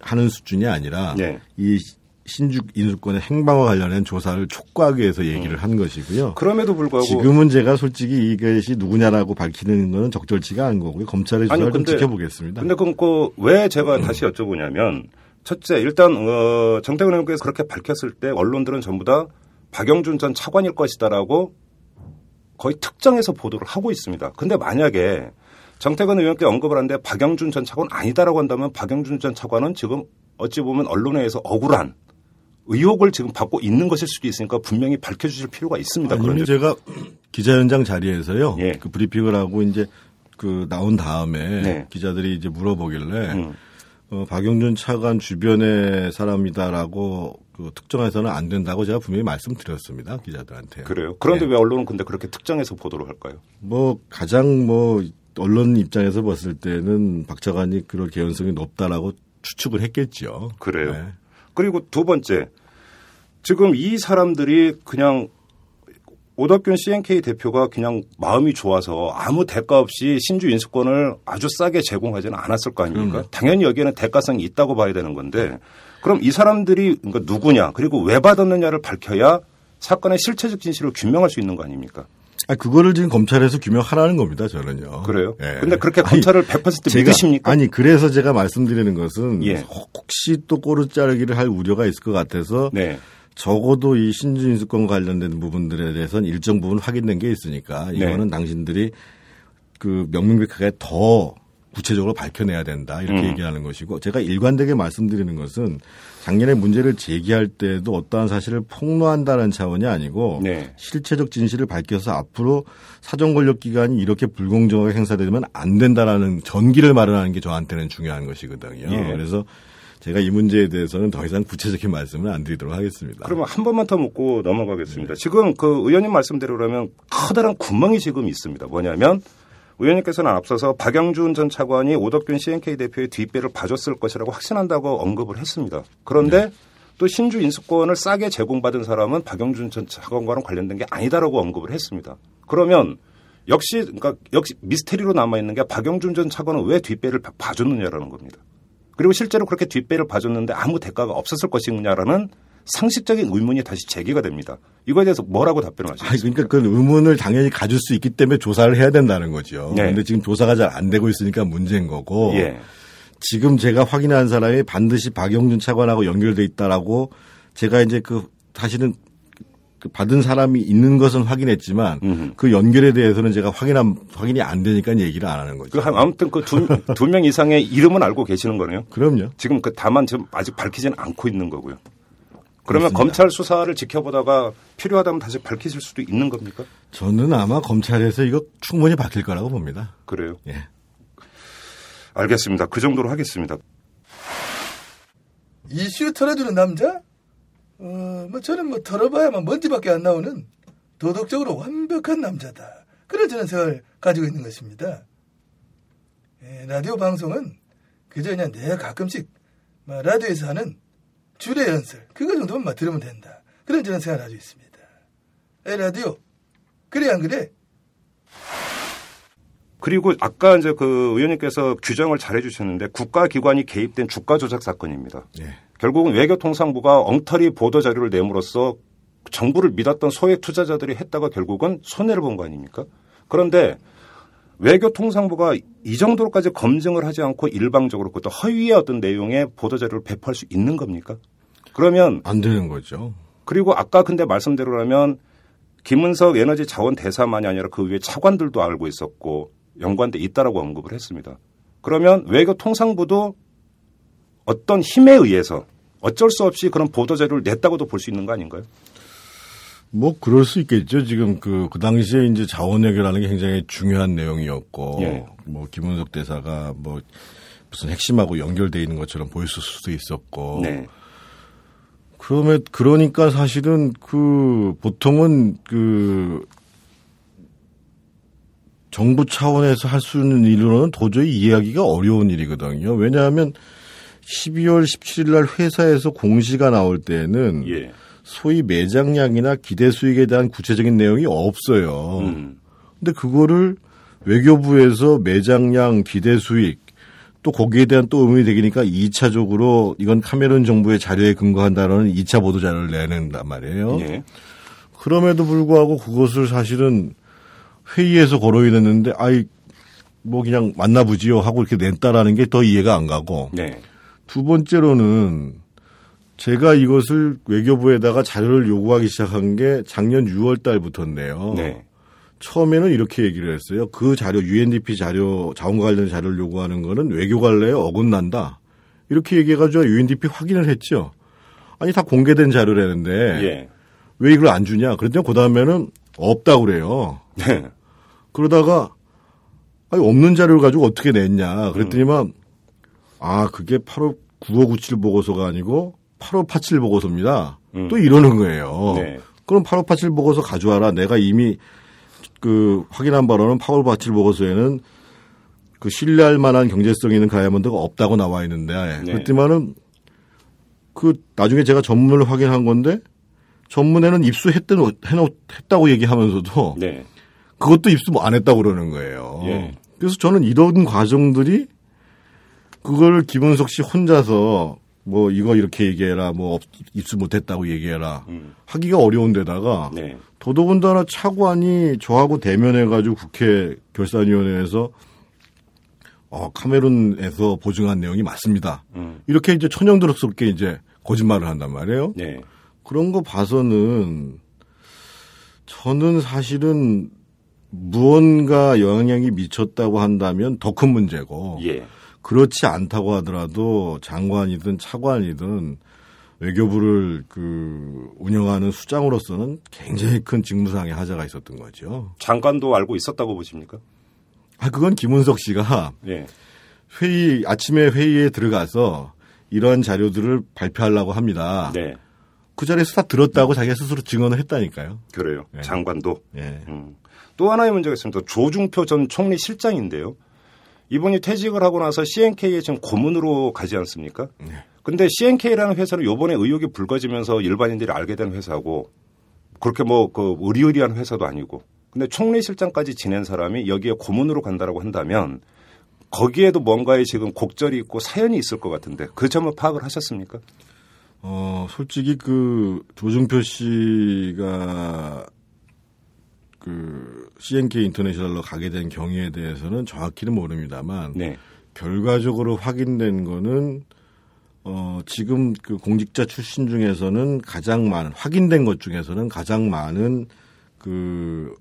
[SPEAKER 7] 하는 수준이 아니라 네. 이 신죽 인수권의 행방과 관련된 조사를 촉구하기 위해서 얘기를 음. 한 것이고요.
[SPEAKER 2] 그럼에도 불구하고
[SPEAKER 7] 지금은 제가 솔직히 이것이 누구냐라고 밝히는 것은 적절치가 않은 거고요. 검찰의 조사를 아니, 좀 지켜보겠습니다.
[SPEAKER 2] 근데 그럼 그왜 제가 음. 다시 여쭤보냐면 첫째 일단 어, 정태근 의원께서 그렇게 밝혔을 때 언론들은 전부 다 박영준 전 차관일 것이다라고 거의 특정해서 보도를 하고 있습니다. 근데 만약에 정태근 의원께 언급을 하는데 박영준 전 차관 아니다라고 한다면 박영준 전 차관은 지금 어찌 보면 언론에 의해서 억울한 의혹을 지금 받고 있는 것일 수도 있으니까 분명히 밝혀주실 필요가 있습니다.
[SPEAKER 7] 그런데 제가 기자연장 자리에서요. 예. 그 브리핑을 하고 이제 그 나온 다음에 네. 기자들이 이제 물어보길래 음. 어, 박영준 차관 주변의 사람이다라고 그 특정해서는 안 된다고 제가 분명히 말씀드렸습니다 기자들한테.
[SPEAKER 2] 그래요. 그런데 네. 왜 언론은 근데 그렇게 특정해서 보도를 할까요?
[SPEAKER 7] 뭐 가장 뭐 언론 입장에서 봤을 때는 박 차관이 그럴 개연성이 높다라고 추측을 했겠죠.
[SPEAKER 2] 그래요. 네. 그리고 두 번째, 지금 이 사람들이 그냥 오덕균 CNK 대표가 그냥 마음이 좋아서 아무 대가 없이 신주 인수권을 아주 싸게 제공하지는 않았을 거 아닙니까? 음. 당연히 여기에는 대가성이 있다고 봐야 되는 건데 그럼 이 사람들이 그러니까 누구냐 그리고 왜 받았느냐를 밝혀야 사건의 실체적 진실을 규명할 수 있는 거 아닙니까?
[SPEAKER 7] 아, 그거를 지금 검찰에서 규명하라는 겁니다, 저는요.
[SPEAKER 2] 그래요? 예. 근데 그렇게 검찰을 아니, 100% 제가, 믿으십니까?
[SPEAKER 7] 아니, 그래서 제가 말씀드리는 것은 예. 혹시 또 꼬르 자르기를 할 우려가 있을 것 같아서 네. 적어도 이 신주인수권 관련된 부분들에 대해서는 일정 부분 확인된 게 있으니까 이거는 네. 당신들이 그 명명백하게 더 구체적으로 밝혀내야 된다 이렇게 음. 얘기하는 것이고 제가 일관되게 말씀드리는 것은 작년에 문제를 제기할 때도 어떠한 사실을 폭로한다는 차원이 아니고 네. 실체적 진실을 밝혀서 앞으로 사정 권력 기관이 이렇게 불공정하게 행사되면 안 된다라는 전기를 마련하는 게 저한테는 중요한 것이거든요. 예. 그래서 제가 이 문제에 대해서는 더 이상 구체적인 말씀을 안 드리도록 하겠습니다.
[SPEAKER 2] 그러면 한 번만 더 묻고 넘어가겠습니다. 네. 지금 그 의원님 말씀대로 그러면 커다란 구멍이 지금 있습니다. 뭐냐면 의원님께서는 앞서서 박영준 전 차관이 오덕균 CNK 대표의 뒷배를 봐줬을 것이라고 확신한다고 언급을 했습니다. 그런데 네. 또 신주 인수권을 싸게 제공받은 사람은 박영준 전 차관과는 관련된 게 아니다라고 언급을 했습니다. 그러면 역시 그러니까 역시 미스테리로 남아 있는 게 박영준 전 차관은 왜 뒷배를 봐줬느냐라는 겁니다. 그리고 실제로 그렇게 뒷배를 봐줬는데 아무 대가가 없었을 것이냐라는 상식적인 의문이 다시 제기가 됩니다. 이거에 대해서 뭐라고 답변을 하시겠습니까?
[SPEAKER 7] 그러니까 그 의문을 당연히 가질 수 있기 때문에 조사를 해야 된다는 거죠. 네. 근데 지금 조사가 잘 안 되고 있으니까 문제인 거고. 예. 지금 제가 확인한 사람이 반드시 박영준 차관하고 연결돼 있다라고 제가 이제 그 사실은 그 받은 사람이 있는 것은 확인했지만 음흠. 그 연결에 대해서는 제가 확인한 확인이 안 되니까 얘기를 안 하는 거죠.
[SPEAKER 2] 그 아무튼 그두명 이상의 이름은 알고 계시는 거네요.
[SPEAKER 7] 그럼요.
[SPEAKER 2] 지금 그 다만 지금 아직 밝히지는 않고 있는 거고요. 그러면 그렇습니다. 검찰 수사를 지켜보다가 필요하다면 다시 밝히실 수도 있는 겁니까?
[SPEAKER 7] 저는 아마 검찰에서 이거 충분히 밝힐 거라고 봅니다.
[SPEAKER 2] 그래요?
[SPEAKER 7] 예.
[SPEAKER 2] 알겠습니다. 그 정도로 하겠습니다.
[SPEAKER 8] 이슈 털어주는 남자? 어, 뭐 저는 뭐 털어봐야만 먼지밖에 안 나오는 도덕적으로 완벽한 남자다. 그런 저는 생각을 가지고 있는 것입니다. 예, 라디오 방송은 그저 그냥 내가 가끔씩 라디오에서 하는 주례 연설 그거 정도만 들으면 된다. 그런 저는 생각을 가지고 있습니다. 에 라디오 그래 안 그래?
[SPEAKER 2] 그리고 아까 이제 그 의원님께서 규정을 잘 해주셨는데 국가기관이 개입된 주가 조작 사건입니다. 네. 결국은 외교통상부가 엉터리 보도 자료를 내므로써 정부를 믿었던 소액 투자자들이 했다가 결국은 손해를 본 거 아닙니까? 그런데 외교통상부가 이 정도로까지 검증을 하지 않고 일방적으로 그것도 허위의 어떤 내용의 보도 자료를 배포할 수 있는 겁니까? 그러면
[SPEAKER 7] 안 되는 거죠.
[SPEAKER 2] 그리고 아까 근데 말씀대로라면 김은석 에너지 자원 대사만이 아니라 그 위에 차관들도 알고 있었고 연관돼 있다라고 언급을 했습니다. 그러면 외교통상부도 어떤 힘에 의해서 어쩔 수 없이 그런 보도 자료를 냈다고도 볼 수 있는 거 아닌가요?
[SPEAKER 7] 뭐 그럴 수 있겠죠. 지금 그, 그 당시에 이제 자원외교라는 게 굉장히 중요한 내용이었고, 예. 뭐 김은석 대사가 뭐 무슨 핵심하고 연결돼 있는 것처럼 보였을 수도 있었고, 네. 그러면 그러니까 사실은 그 보통은 그 정부 차원에서 할 수 있는 일로는 도저히 이해하기가 어려운 일이거든요. 왜냐하면 12월 17일 날 회사에서 공시가 나올 때는 예. 소위 매장량이나 기대 수익에 대한 구체적인 내용이 없어요. 음. 근데 그거를 외교부에서 매장량, 기대 수익 또 거기에 대한 또 의문이 되기니까 2차적으로 이건 카메론 정부의 자료에 근거한다는 2차 보도 자료를 내는단 말이에요. 예. 그럼에도 불구하고 그것을 사실은 회의에서 거론이 됐는데 아이 뭐 그냥 만나보지요 하고 이렇게 냈다라는 게 더 이해가 안 가고 네. 두 번째로는 제가 이것을 외교부에다가 자료를 요구하기 시작한 게 작년 6월 달부터인데요. 네. 처음에는 이렇게 얘기를 했어요. 그 자료 UNDP 자료 자원과 관련 자료를 요구하는 거는 외교 관례에 어긋난다. 이렇게 얘기해가지고 UNDP 확인을 했죠. 아니 다 공개된 자료라는데 예. 왜 이걸 안 주냐? 그랬더니 그 다음에는 없다고 그래요. 네. 그러다가 아니 없는 자료를 가지고 어떻게 냈냐? 그랬더니만 음. 아 그게 8호 9597 보고서가 아니고 8587 보고서입니다. 음. 또 이러는 거예요. 네. 그럼 8587 보고서 가져와라. 내가 이미 그 확인한 바로는 8587 보고서에는 그 신뢰할 만한 경제성 있는 다이아몬드가 없다고 나와 있는데 네. 그랬더니만은 그 나중에 제가 전문을 확인한 건데 전문에는 입수했던 해놓 했다고 얘기하면서도 네. 그것도 입수 뭐안 했다고 그러는 거예요. 예. 그래서 저는 이런 과정들이 그걸 김은석 씨 혼자서 뭐 이거 이렇게 얘기해라 뭐 입수 못했다고 얘기해라 음. 하기가 어려운데다가 네. 더더군다나 차관이 저하고 대면해가지고 국회 결산위원회에서 어, 카메룬에서 보증한 내용이 맞습니다. 음. 이렇게 이제 천연드럽게 이제 거짓말을 한단 말이에요. 네. 그런 거 봐서는 저는 사실은 무언가 영향이 미쳤다고 한다면 더 큰 문제고 예. 그렇지 않다고 하더라도 장관이든 차관이든 외교부를 그 운영하는 수장으로서는 굉장히 큰 직무상의 하자가 있었던 거죠.
[SPEAKER 2] 장관도 알고 있었다고 보십니까?
[SPEAKER 7] 아 그건 김은석 씨가 예. 회의 아침에 회의에 들어가서 이러한 자료들을 발표하려고 합니다. 네. 그 자리에서 다 들었다고 자기가 스스로 증언을 했다니까요.
[SPEAKER 2] 그래요. 네. 장관도. 네. 음. 또 하나의 문제가 있습니다. 조중표 전 총리 실장인데요. 이분이 퇴직을 하고 나서 CNK에 지금 고문으로 가지 않습니까? 네. 근데 CNK라는 회사는 요번에 의혹이 불거지면서 일반인들이 알게 된 회사고 그렇게 뭐 그 의리의리한 회사도 아니고 근데 총리실장까지 지낸 사람이 여기에 고문으로 간다라고 한다면 거기에도 뭔가의 지금 곡절이 있고 사연이 있을 것 같은데 그 점을 파악을 하셨습니까?
[SPEAKER 7] 어, 솔직히 그 조중표 씨가 그 CNK 인터내셔널로 가게 된 경위에 대해서는 정확히는 모릅니다만 네. 결과적으로 확인된 거는 어 지금 그 공직자 출신 중에서는 가장 많은 확인된 것 중에서는 가장 많은 그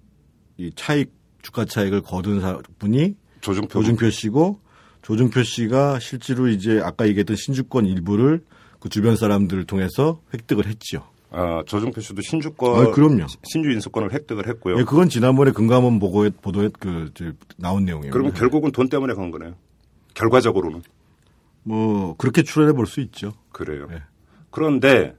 [SPEAKER 7] 이 차익 주가 차익을 거둔 사, 분이 조중표. 조중표 씨고 조중표 씨가 실제로 이제 아까 얘기했던 신주권 일부를 그 주변 사람들을 통해서 획득을 했죠.
[SPEAKER 2] 아, 조정표 씨도 신주권,
[SPEAKER 7] 아, 그럼요.
[SPEAKER 2] 신주 인수권을 획득을 했고요.
[SPEAKER 7] 네, 그건 지난번에 금감원 보고에 보도에 그 나온 내용이에요.
[SPEAKER 2] 그러면 결국은 돈 때문에 간 거네요. 결과적으로는.
[SPEAKER 7] 뭐 그렇게 추론해 볼 수 있죠.
[SPEAKER 2] 그래요. 네. 그런데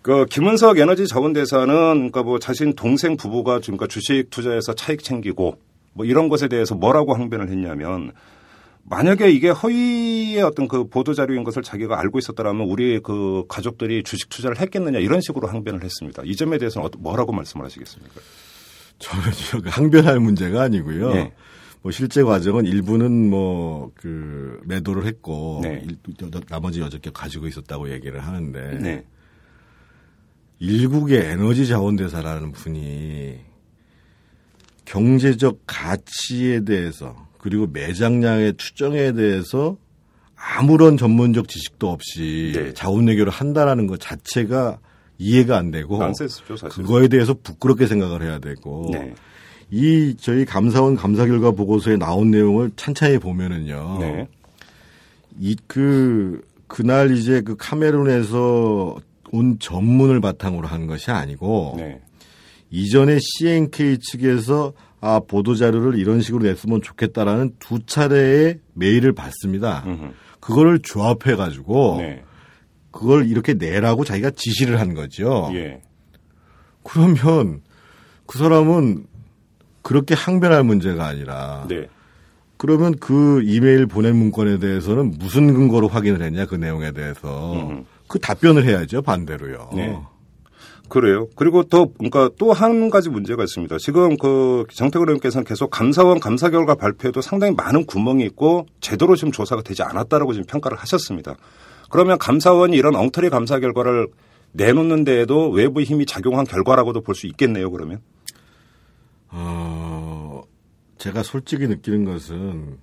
[SPEAKER 2] 그 김은석 에너지 자원대사는 그러니까 뭐 자신 동생 부부가 지금 그러니까 주식 투자해서 차익 챙기고 뭐 이런 것에 대해서 뭐라고 항변을 했냐면 만약에 이게 허위의 어떤 그 보도 자료인 것을 자기가 알고 있었다라면 우리 그 가족들이 주식 투자를 했겠느냐 이런 식으로 항변을 했습니다. 이 점에 대해서는 뭐라고 말씀을 하시겠습니까?
[SPEAKER 7] 저는 항변할 문제가 아니고요. 네. 뭐 실제 과정은 일부는 뭐 그 매도를 했고 네. 나머지 여적개 가지고 있었다고 얘기를 하는데 네. 일국의 에너지 자원대사라는 분이 경제적 가치에 대해서 그리고 매장량의 추정에 대해서 아무런 전문적 지식도 없이 네. 자원 외교를 한다라는 것 자체가 이해가 안 되고
[SPEAKER 2] 난센스죠.
[SPEAKER 7] 그거에 대해서 부끄럽게 생각을 해야 되고 네. 이 저희 감사원 감사 결과 보고서에 나온 내용을 찬찬히 보면은요. 네. 이그 그날 이제 그 카메룬에서 온 전문을 바탕으로 한 것이 아니고 네. 이전에 CNK 측에서 아, 보도자료를 이런 식으로 냈으면 좋겠다라는 두 차례의 메일을 받습니다. 그거를 조합해가지고 네. 그걸 이렇게 내라고 자기가 지시를 한 거죠. 예. 그러면 그 사람은 그렇게 항변할 문제가 아니라 네. 그러면 그 이메일 보낸 문건에 대해서는 무슨 근거로 확인을 했냐 그 내용에 대해서 음흠. 그 답변을 해야죠 반대로요. 네.
[SPEAKER 2] 그래요. 그리고 또 그러니까 또 한 가지 문제가 있습니다. 지금 그 정태근 의원께서는 계속 감사원 감사 결과 발표에도 상당히 많은 구멍이 있고 제대로 지금 조사가 되지 않았다라고 지금 평가를 하셨습니다. 그러면 감사원이 이런 엉터리 감사 결과를 내놓는 데에도 외부 힘이 작용한 결과라고도 볼 수 있겠네요. 그러면.
[SPEAKER 7] 어, 제가 솔직히 느끼는 것은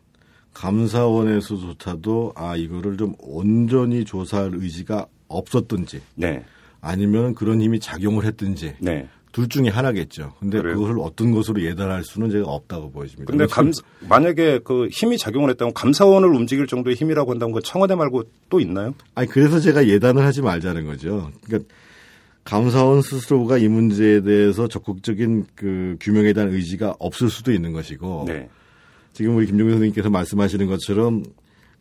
[SPEAKER 7] 감사원에서조차도 아 이거를 좀 온전히 조사할 의지가 없었던지. 네. 아니면 그런 힘이 작용을 했든지 네. 둘 중에 하나겠죠. 근데 그래요? 그것을 어떤 것으로 예단할 수는 제가 없다고 보여집니다.
[SPEAKER 2] 근데 감, 만약에 그 힘이 작용을 했다면 감사원을 움직일 정도의 힘이라고 한다면 그 청와대 말고 또 있나요?
[SPEAKER 7] 아니 그래서 제가 예단을 하지 말자는 거죠. 그러니까 감사원 스스로가 이 문제에 대해서 적극적인 그 규명에 대한 의지가 없을 수도 있는 것이고 네. 지금 우리 김종민 선생님께서 말씀하시는 것처럼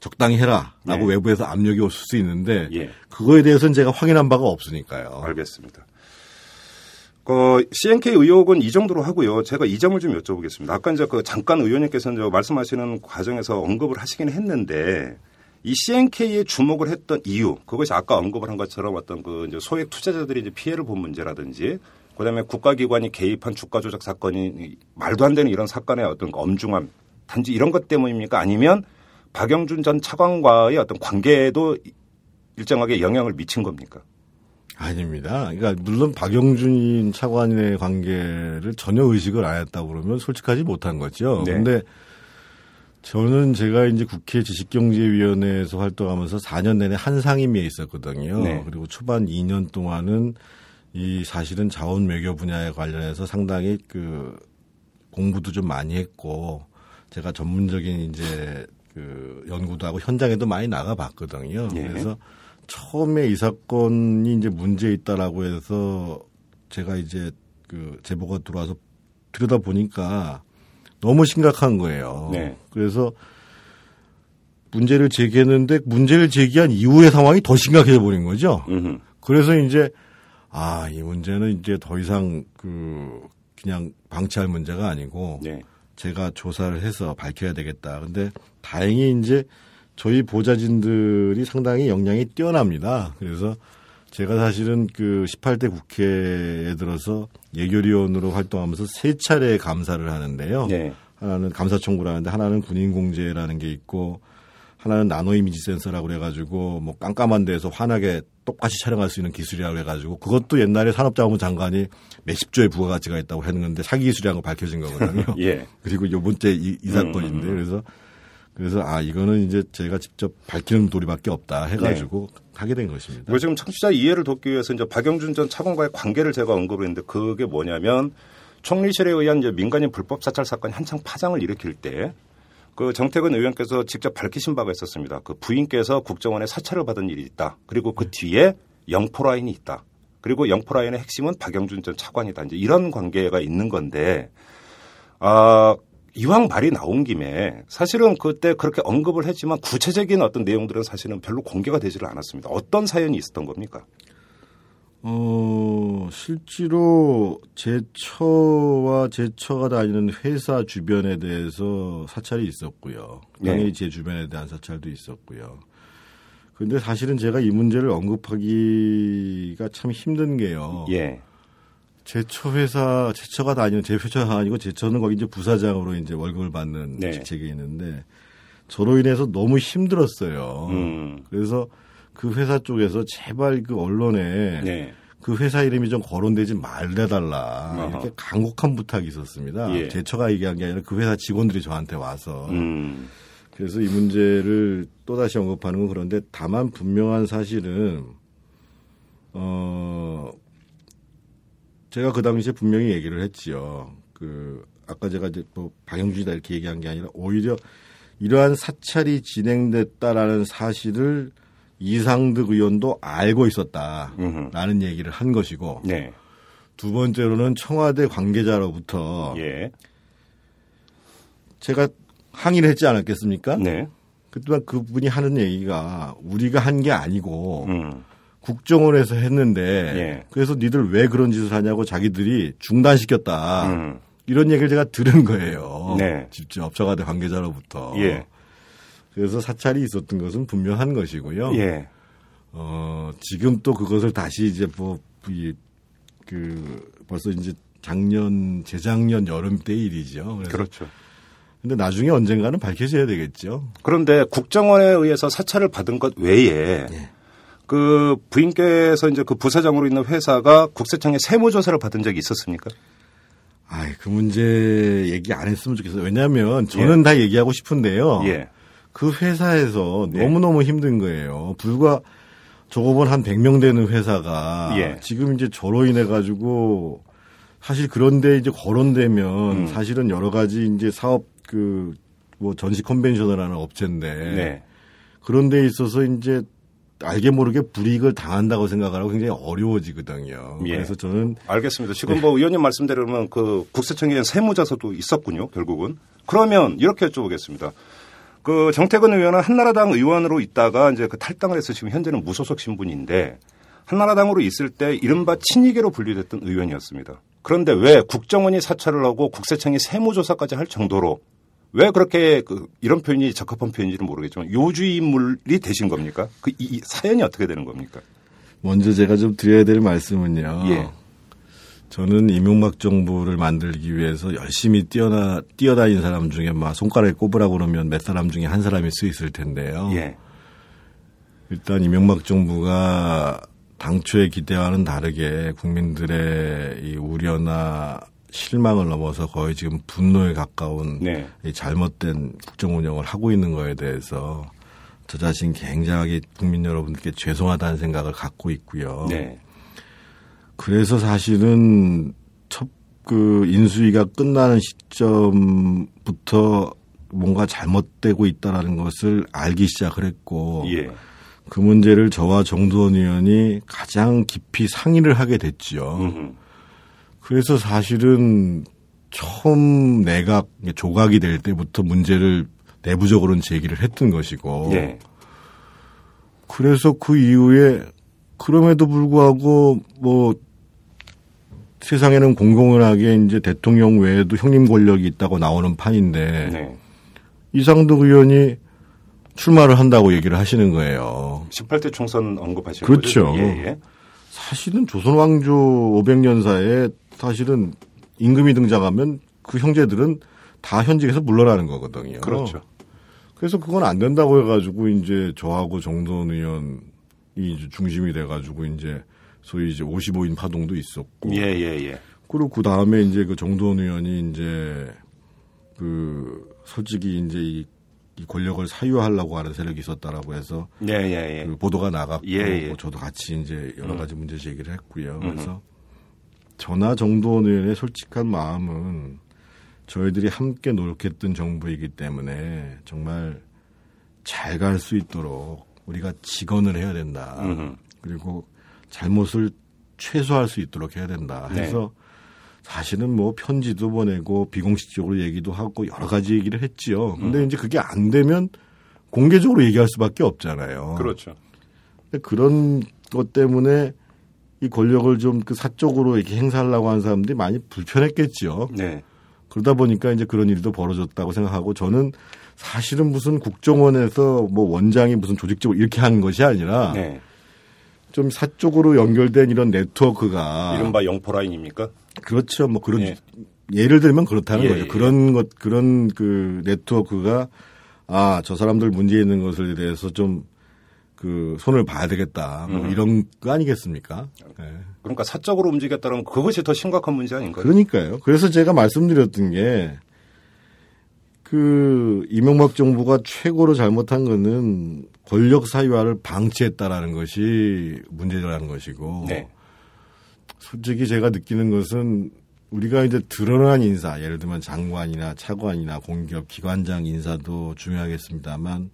[SPEAKER 7] 적당히 해라라고 네. 외부에서 압력이 올 수 있는데 예. 그거에 대해서는 제가 확인한 바가 없으니까요.
[SPEAKER 2] 알겠습니다. 그 CNK 의혹은 이 정도로 하고요. 제가 이 점을 좀 여쭤보겠습니다. 아까 이제 그 잠깐 의원님께서는 말씀하시는 과정에서 언급을 하시긴 했는데 이 CNK에 주목을 했던 이유 그것이 아까 언급을 한 것처럼 어떤 그 이제 소액 투자자들이 이제 피해를 본 문제라든지 그다음에 국가기관이 개입한 주가 조작 사건이 말도 안 되는 이런 사건의 어떤 엄중함 단지 이런 것 때문입니까? 아니면 박영준 전 차관과의 어떤 관계에도 일정하게 영향을 미친 겁니까?
[SPEAKER 7] 아닙니다. 그러니까 물론 박영준 차관의 관계를 전혀 의식을 안 했다고 그러면 솔직하지 못한 거죠. 네. 근데 저는 제가 이제 국회 지식경제위원회에서 활동하면서 4년 내내 한 상임위에 있었거든요. 네. 그리고 초반 2년 동안은 이 사실은 자원 외교 분야에 관련해서 상당히 그 공부도 좀 많이 했고 제가 전문적인 이제 그 연구도 하고 현장에도 많이 나가 봤거든요. 예. 그래서 처음에 이 사건이 이제 문제 있다라고 해서 제가 이제 그 제보가 들어와서 들여다 보니까 너무 심각한 거예요. 네. 그래서 문제를 제기했는데 문제를 제기한 이후의 상황이 더 심각해져 버린 거죠. 음흠. 그래서 이제 아, 이 문제는 이제 더 이상 그 그냥 방치할 문제가 아니고 네. 제가 조사를 해서 밝혀야 되겠다. 근데 다행히 이제 저희 보좌진들이 상당히 역량이 뛰어납니다. 그래서 제가 사실은 그 18대 국회에 들어서 예결위원으로 활동하면서 세 차례 감사를 하는데요. 네. 하나는 감사청구를 하는데 하나는 군인공제라는 게 있고 하나는 나노 이미지 센서라고 그래가지고 뭐 깜깜한 데서 환하게 똑같이 촬영할 수 있는 기술이라고 해가지고 그것도 옛날에 산업자원부 장관이 몇십 조의 부가가치가 있다고 했는데 사기 기술이라는 거 밝혀진 거거든요. 예. 그리고 요 번째 이, 이 사건인데 음. 그래서 그래서 아 이거는 이제 제가 직접 밝히는 도리밖에 없다 해가지고 네. 하게 된 것입니다.
[SPEAKER 2] 그 지금 청취자 이해를 돕기 위해서 이제 박영준 전 차관과의 관계를 제가 언급을 했는데 그게 뭐냐면 총리실에 의한 이제 민간인 불법 사찰 사건이 한창 파장을 일으킬 때 그 정태근 의원께서 직접 밝히신 바가 있었습니다. 그 부인께서 국정원에 사찰을 받은 일이 있다. 그리고 그 뒤에 영포 라인이 있다. 그리고 영포 라인의 핵심은 박영준 전 차관이다. 이제 이런 관계가 있는 건데 아 이왕 말이 나온 김에 사실은 그때 그렇게 언급을 했지만 구체적인 어떤 내용들은 사실은 별로 공개가 되지를 않았습니다. 어떤 사연이 있었던 겁니까?
[SPEAKER 7] 어, 실제로 제처와 제처가 다니는 회사 주변에 대해서 사찰이 있었고요. 당연히 네. 제 주변에 대한 사찰도 있었고요. 근데 사실은 제가 이 문제를 언급하기가 참 힘든 게요. 예. 제처 회사, 제처가 다니는 제 회사가 아니고 제처는 거기 이제 부사장으로 이제 월급을 받는 네. 직책이 있는데 저로 인해서 너무 힘들었어요. 음. 그래서 그 회사 쪽에서 제발 그 언론에 네. 그 회사 이름이 좀 거론되지 말래달라 어허. 이렇게 간곡한 부탁이 있었습니다. 예. 제처가 얘기한 게 아니라 그 회사 직원들이 저한테 와서 음. 그래서 이 문제를 또 다시 언급하는 건 그런데 다만 분명한 사실은 어 제가 그 당시에 분명히 얘기를 했지요. 그 아까 제가 이제 뭐 박영준이다 이렇게 얘기한 게 아니라 오히려 이러한 사찰이 진행됐다라는 사실을 이상득 의원도 알고 있었다라는 음흠. 얘기를 한 것이고 네. 두 번째로는 청와대 관계자로부터 예. 제가 항의를 했지 않았겠습니까? 네. 그동안 그분이 하는 얘기가 우리가 한 게 아니고 음. 국정원에서 했는데 예. 그래서 니들 왜 그런 짓을 하냐고 자기들이 중단시켰다. 음. 이런 얘기를 제가 들은 거예요. 네. 직접 청와대 관계자로부터. 예. 그래서 사찰이 있었던 것은 분명한 것이고요. 예. 어, 지금 또 그것을 다시 이제 뭐, 이, 그, 벌써 이제 작년, 재작년 여름 때 일이죠.
[SPEAKER 2] 그렇죠.
[SPEAKER 7] 근데 나중에 언젠가는 밝혀져야 되겠죠.
[SPEAKER 2] 그런데 국정원에 의해서 사찰을 받은 것 외에 예. 그 부인께서 이제 그 부사장으로 있는 회사가 국세청에 세무조사를 받은 적이 있었습니까?
[SPEAKER 7] 아, 그 문제 얘기 안 했으면 좋겠어요. 왜냐하면 저는 예. 다 얘기하고 싶은데요. 예. 그 회사에서 네. 너무너무 힘든 거예요. 불과 조업원 한 100명 되는 회사가 예. 지금 이제 저로 인해 가지고 사실 그런데 이제 거론되면 음. 사실은 여러 가지 이제 사업 그 뭐 전시 컨벤셔널 하는 업체인데 네. 그런 데 있어서 이제 알게 모르게 불이익을 당한다고 생각하고 굉장히 어려워지거든요. 예. 그래서 저는
[SPEAKER 2] 알겠습니다. 지금 네. 뭐 의원님 말씀대로면 그 국세청에 세무자서도 있었군요. 결국은 그러면 이렇게 여쭤보겠습니다. 그 정태근 의원은 한나라당 의원으로 있다가 이제 그 탈당을 해서 지금 현재는 무소속 신분인데 한나라당으로 있을 때 이른바 친이계로 분류됐던 의원이었습니다. 그런데 왜 국정원이 사찰을 하고 국세청이 세무조사까지 할 정도로 왜 그렇게 그 이런 표현이 적합한 표현인지는 모르겠지만 요주의 인물이 되신 겁니까? 그 이 사연이 어떻게 되는 겁니까?
[SPEAKER 7] 먼저 제가 좀 드려야 될 말씀은요. 예. 저는 이명박 정부를 만들기 위해서 열심히 뛰어나 뛰어다닌 사람 중에 막 손가락에 꼽으라고 그러면 몇 사람 중에 한 사람일 수 있을 텐데요. 예. 일단 이명박 정부가 당초의 기대와는 다르게 국민들의 이 우려나 실망을 넘어서 거의 지금 분노에 가까운 네. 이 잘못된 국정 운영을 하고 있는 거에 대해서 저 자신 굉장하게 국민 여러분들께 죄송하다는 생각을 갖고 있고요. 네. 그래서 사실은 첫 그 인수위가 끝나는 시점부터 뭔가 잘못되고 있다라는 것을 알기 시작을 했고 예. 그 문제를 저와 정두원 의원이 가장 깊이 상의를 하게 됐지요. 음흠. 그래서 사실은 처음 내각 조각이 될 때부터 문제를 내부적으로는 제기를 했던 것이고 예. 그래서 그 이후에 그럼에도 불구하고 뭐 세상에는 공공연하게 이제 대통령 외에도 형님 권력이 있다고 나오는 판인데 네. 이상득 의원이 출마를 한다고 얘기를 하시는 거예요.
[SPEAKER 2] 18대 총선 언급하시는
[SPEAKER 7] 그렇죠. 거죠? 예, 예. 사실은 조선 왕조 500년사에 사실은 임금이 등장하면 그 형제들은 다 현직에서 물러나는 거거든요.
[SPEAKER 2] 그렇죠.
[SPEAKER 7] 그래서 그건 안 된다고 해가지고 이제 저하고 정돈 의원이 이제 중심이 돼가지고 이제 소위 이제 55인 파동도 있었고.
[SPEAKER 2] 예, 예, 예.
[SPEAKER 7] 그리고 그 다음에 이제 그 정돈 의원이 이제 그 솔직히 이제 이, 이 권력을 사유하려고 하는 세력이 있었다라고 해서
[SPEAKER 2] 예, 예, 예.
[SPEAKER 7] 그 보도가 나갔고
[SPEAKER 2] 예, 예.
[SPEAKER 7] 뭐 저도 같이 이제 여러 가지 문제 제기를 했고요. 그래서 전화 정도원 의원의 솔직한 마음은 저희들이 함께 노력했던 정부이기 때문에 정말 잘 갈 수 있도록 우리가 직언을 해야 된다.
[SPEAKER 2] 음흠.
[SPEAKER 7] 그리고 잘못을 최소화할 수 있도록 해야 된다.
[SPEAKER 2] 네.
[SPEAKER 7] 해서 사실은 뭐 편지도 보내고 비공식적으로 얘기도 하고 여러 가지 얘기를 했지요. 근데
[SPEAKER 2] 음.
[SPEAKER 7] 이제 그게 안 되면 공개적으로 얘기할 수밖에 없잖아요.
[SPEAKER 2] 그렇죠.
[SPEAKER 7] 그런 것 때문에 이 권력을 좀 그 사적으로 이렇게 행사하려고 하는 사람들이 많이 불편했겠지요.
[SPEAKER 2] 네.
[SPEAKER 7] 그러다 보니까 이제 그런 일도 벌어졌다고 생각하고 저는 사실은 무슨 국정원에서 뭐 원장이 무슨 조직적으로 이렇게 하는 것이 아니라
[SPEAKER 2] 네.
[SPEAKER 7] 좀 사적으로 연결된 이런 네트워크가
[SPEAKER 2] 이른바 영포 라인입니까?
[SPEAKER 7] 그렇죠. 뭐 그런
[SPEAKER 2] 예.
[SPEAKER 7] 예를 들면 그렇다는
[SPEAKER 2] 예,
[SPEAKER 7] 거죠.
[SPEAKER 2] 예.
[SPEAKER 7] 그런 것 그런 그 네트워크가 아 저 사람들 문제 있는 것에 대해서 좀 그 손을 봐야 되겠다. 뭐
[SPEAKER 2] 음.
[SPEAKER 7] 이런 거 아니겠습니까? 예.
[SPEAKER 2] 그러니까 사적으로 움직였다면 그것이 더 심각한 문제 아닌가요?
[SPEAKER 7] 그러니까요. 그래서 제가 말씀드렸던 게, 그, 이명박 정부가 최고로 잘못한 거는 권력 사유화를 방치했다라는 것이 문제라는 것이고,
[SPEAKER 2] 네.
[SPEAKER 7] 솔직히 제가 느끼는 것은 우리가 이제 드러난 인사, 예를 들면 장관이나 차관이나 공기업 기관장 인사도 중요하겠습니다만,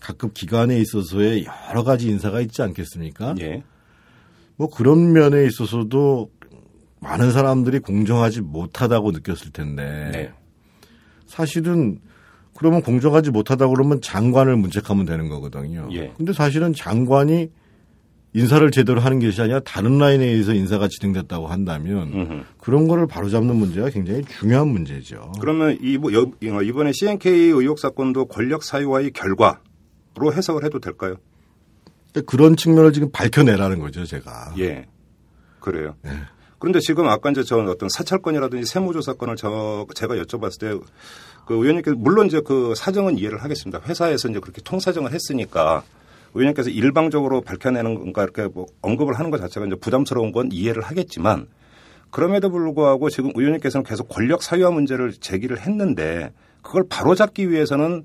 [SPEAKER 7] 각급 기관에 있어서의 여러 가지 인사가 있지 않겠습니까?
[SPEAKER 2] 예.
[SPEAKER 7] 뭐 그런 면에 있어서도 많은 사람들이 공정하지 못하다고 느꼈을 텐데
[SPEAKER 2] 네.
[SPEAKER 7] 사실은 그러면 공정하지 못하다 그러면 장관을 문책하면 되는 거거든요.
[SPEAKER 2] 예.
[SPEAKER 7] 근데 사실은 장관이 인사를 제대로 하는 것이 아니라 다른 라인에 의해서 인사가 진행됐다고 한다면
[SPEAKER 2] 음흠.
[SPEAKER 7] 그런 거를 바로잡는 문제가 굉장히 중요한 문제죠.
[SPEAKER 2] 그러면 이뭐 여- 이번에 CNK 의혹 사건도 권력 사유화의 결과 로 해석을 해도 될까요?
[SPEAKER 7] 그런 측면을 지금 밝혀내라는 거죠, 제가.
[SPEAKER 2] 예. 그래요. 그런데 지금 아까 이제 저 어떤 사찰건이라든지 세무조사건을 저 제가 여쭤봤을 때 그 의원님께서 물론 이제 그 사정은 이해를 하겠습니다. 회사에서 이제 그렇게 통사정을 했으니까 의원님께서 일방적으로 밝혀내는 건가 이렇게 뭐 언급을 하는 것 자체가 이제 부담스러운 건 이해를 하겠지만 그럼에도 불구하고 지금 의원님께서는 계속 권력 사유화 문제를 제기를 했는데 그걸 바로잡기 위해서는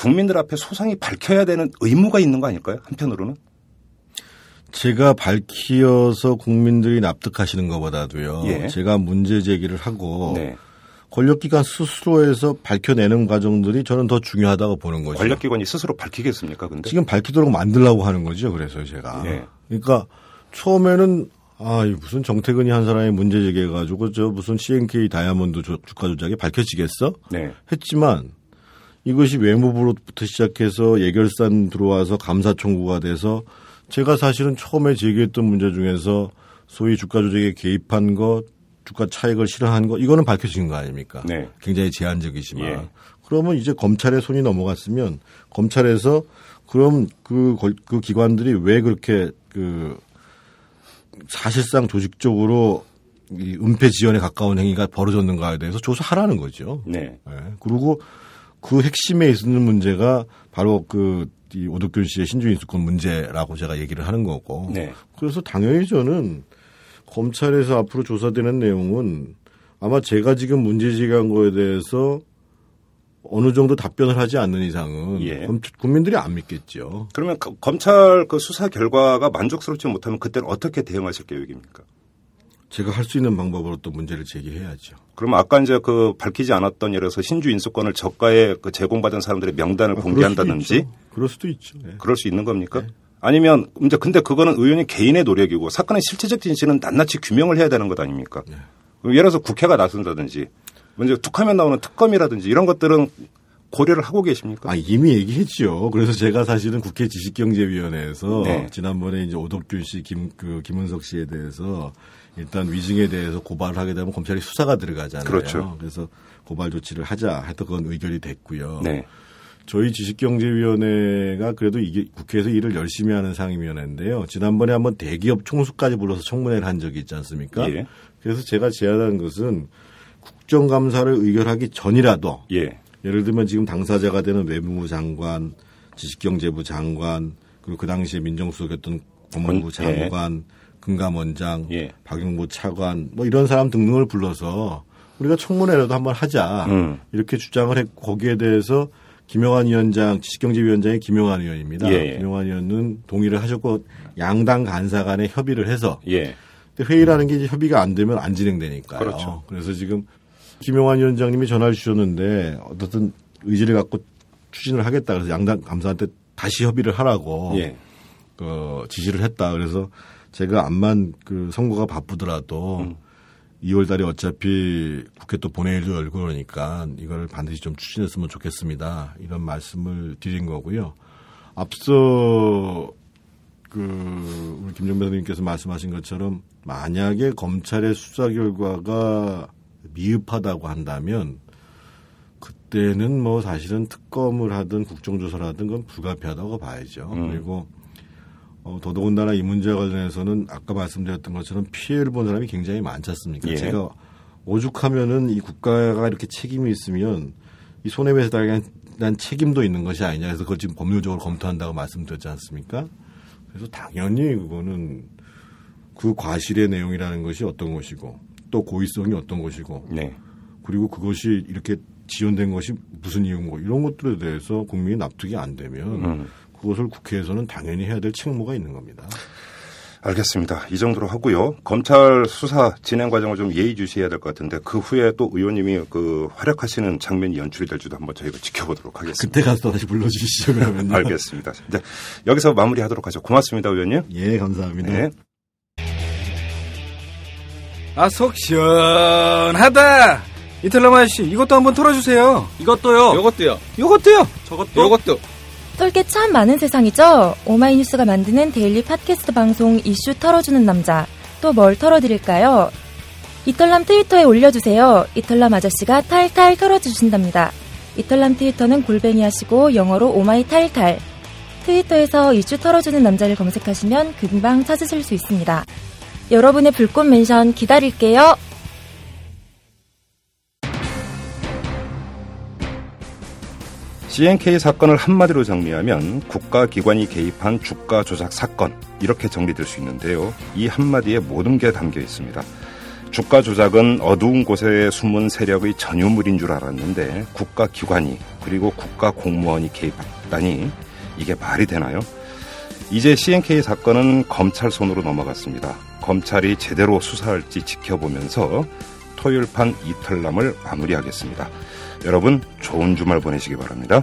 [SPEAKER 2] 국민들 앞에 소상히 밝혀야 되는 의무가 있는 거 아닐까요? 한편으로는.
[SPEAKER 7] 제가 밝히어서 국민들이 납득하시는 것보다도요.
[SPEAKER 2] 예.
[SPEAKER 7] 제가 문제 제기를 하고
[SPEAKER 2] 네.
[SPEAKER 7] 권력기관 스스로에서 밝혀내는 과정들이 저는 더 중요하다고 보는 거죠.
[SPEAKER 2] 권력기관이 스스로 밝히겠습니까? 근데
[SPEAKER 7] 지금 밝히도록 만들라고 하는 거죠. 그래서 제가.
[SPEAKER 2] 예.
[SPEAKER 7] 그러니까 처음에는 아, 이 무슨 정태근이 한 사람이 문제 제기해가지고 저 무슨 CNK 다이아몬드 조- 주가 조작이 밝혀지겠어?
[SPEAKER 2] 네.
[SPEAKER 7] 했지만 이것이 외무부로부터 시작해서 예결산 들어와서 감사 청구가 돼서 제가 사실은 처음에 제기했던 문제 중에서 소위 주가 조작에 개입한 것, 주가 차익을 실현한 것 이거는 밝혀진 거 아닙니까?
[SPEAKER 2] 네.
[SPEAKER 7] 굉장히 제한적이지만
[SPEAKER 2] 예.
[SPEAKER 7] 그러면 이제 검찰에 손이 넘어갔으면 검찰에서 그럼 그, 걸- 그 기관들이 왜 그렇게 그 사실상 조직적으로 이 은폐 지연에 가까운 행위가 벌어졌는가에 대해서 조사하라는 거죠.
[SPEAKER 2] 네.
[SPEAKER 7] 예. 그리고 그 핵심에 있는 문제가 바로 그, 이 오덕균 씨의 신주인 수권 문제라고 제가 얘기를 하는 거고.
[SPEAKER 2] 네.
[SPEAKER 7] 그래서 당연히 저는 검찰에서 앞으로 조사되는 내용은 아마 제가 지금 문제 제기한 거에 대해서 어느 정도 답변을 하지 않는 이상은
[SPEAKER 2] 예.
[SPEAKER 7] 검- 국민들이 안 믿겠죠.
[SPEAKER 2] 그러면 거- 검찰 그 수사 결과가 만족스럽지 못하면 그때는 어떻게 대응하실 계획입니까?
[SPEAKER 7] 제가 할 수 있는 방법으로 또 문제를 제기해야죠.
[SPEAKER 2] 그러면 아까 이제 그 밝히지 않았던 예를 들어서 신주 인수권을 저가에 그 제공받은 사람들의 명단을
[SPEAKER 7] 아,
[SPEAKER 2] 공개한다든지
[SPEAKER 7] 그럴 수도 있죠. 그럴 수도 있죠. 예.
[SPEAKER 2] 그럴 수 있는 겁니까? 아니면 이제 근데 그거는 의원이 개인의 노력이고 사건의 실체적 진실은 낱낱이 규명을 해야 되는 것 아닙니까? 예를 들어서 국회가 나선다든지 먼저 툭하면 나오는 특검이라든지 이런 것들은 고려를 하고 계십니까?
[SPEAKER 7] 아, 이미 얘기했죠. 그래서 제가 사실은 국회 지식경제위원회에서
[SPEAKER 2] 네.
[SPEAKER 7] 지난번에 이제 오덕균 씨, 김, 그, 김은석 씨에 대해서 일단 위증에 대해서 고발을 하게 되면 검찰이 수사가 들어가잖아요.
[SPEAKER 2] 그렇죠.
[SPEAKER 7] 래서 고발 조치를 하자 해서 그건 의결이 됐고요.
[SPEAKER 2] 네.
[SPEAKER 7] 저희 지식경제위원회가 그래도 이게 국회에서 일을 열심히 하는 상임위원회인데요. 지난번에 한번 대기업 총수까지 불러서 청문회를 한 적이 있지 않습니까?
[SPEAKER 2] 예.
[SPEAKER 7] 그래서 제가 제안한 것은 국정감사를 의결하기 전이라도
[SPEAKER 2] 예.
[SPEAKER 7] 예를 들면 지금 당사자가 되는 외무부 장관, 지식경제부 장관, 그리고 그 당시에 민정수석이었던 법무부 장관, 예. 금감원장, 예. 박영무 차관, 뭐 이런 사람 등등을 불러서 우리가 청문회라도 한번 하자 음. 이렇게 주장을 했고 거기에 대해서 김영환 위원장, 지식경제위원장이 김영환 의원입니다. 예. 김영환 의원은 동의를 하셨고 양당 간사 간에 협의를 해서 예. 회의라는 게 이제 협의가 안 되면 안 진행되니까요. 그렇죠. 그래서 지금 김영환 위원장님이 전화를 주셨는데 어떻든 의지를 갖고 추진을 하겠다. 그래서 양당 감사한테 다시 협의를 하라고 예. 그 지시를 했다. 그래서 제가 암만 그 선거가 바쁘더라도 음. 2월 달에 어차피 국회 또 본회의도 열고 그러니까 이걸 반드시 좀 추진했으면 좋겠습니다. 이런 말씀을 드린 거고요. 앞서 그 우리 김정배 선생님께서 말씀하신 것처럼 만약에 검찰의 수사 결과가 미흡하다고 한다면 그때는 뭐 사실은 특검을 하든 국정조사를 하든 그건 불가피하다고 봐야죠. 음. 그리고 어, 더더군다나 이 문제와 관련해서는 아까 말씀드렸던 것처럼 피해를 본 사람이 굉장히 많지 않습니까? 예. 제가 오죽하면은 이 국가가 이렇게 책임이 있으면 이 손해배상 당한 책임도 있는 것이 아니냐 해서 그걸 지금 법률적으로 검토한다고 말씀드렸지 않습니까? 그래서 당연히 그거는 그 과실의 내용이라는 것이 어떤 것이고 또 고의성이 어떤 것이고 네. 그리고 그것이 이렇게 지연된 것이 무슨 이유고 이런 것들에 대해서 국민이 납득이 안 되면 음. 그것을 국회에서는 당연히 해야 될 책무가 있는 겁니다.
[SPEAKER 2] 알겠습니다. 이 정도로 하고요. 검찰 수사 진행 과정을 좀 예의주시해야 될 것 같은데 그 후에 또 의원님이 그 활약하시는 장면이 연출이 될지도 한번 저희가 지켜보도록 하겠습니다.
[SPEAKER 7] 그때 가서 다시 불러주시죠 그러면.
[SPEAKER 2] 알겠습니다. 이제 여기서 마무리하도록 하죠. 고맙습니다, 의원님.
[SPEAKER 7] 예, 감사합니다. 네.
[SPEAKER 9] 아, 속 시원하다. 이탈남 아저씨, 이것도 한번 털어주세요.
[SPEAKER 10] 이것도요.
[SPEAKER 9] 이것도요. 이것도요.
[SPEAKER 10] 저것도.
[SPEAKER 9] 이것도.
[SPEAKER 11] 털게 참 많은 세상이죠? 오마이뉴스가 만드는 daily 팟캐스트 방송 이슈 털어주는 남자. 또 뭘 털어드릴까요? 이털남 트위터에 올려주세요. 이털남 아저씨가 탈탈 털어주신답니다. 이털남 트위터는 골뱅이 하시고 영어로 오마이 탈탈. 트위터에서 이슈 털어주는 남자를 검색하시면 금방 찾으실 수 있습니다. 여러분의 불꽃 mention 기다릴게요.
[SPEAKER 2] CNK 사건을 한마디로 정리하면 국가기관이 개입한 주가 조작 사건 이렇게 정리될 수 있는데요. 이 한마디에 모든 게 담겨 있습니다. 주가 조작은 어두운 곳에 숨은 세력의 전유물인 줄 알았는데 국가기관이 그리고 국가 공무원이 개입했다니 이게 말이 되나요? 이제 CNK 사건은 검찰 손으로 넘어갔습니다. 검찰이 제대로 수사할지 지켜보면서 토요일 판 이탈남을 마무리하겠습니다. 여러분 좋은 주말 보내시기 바랍니다.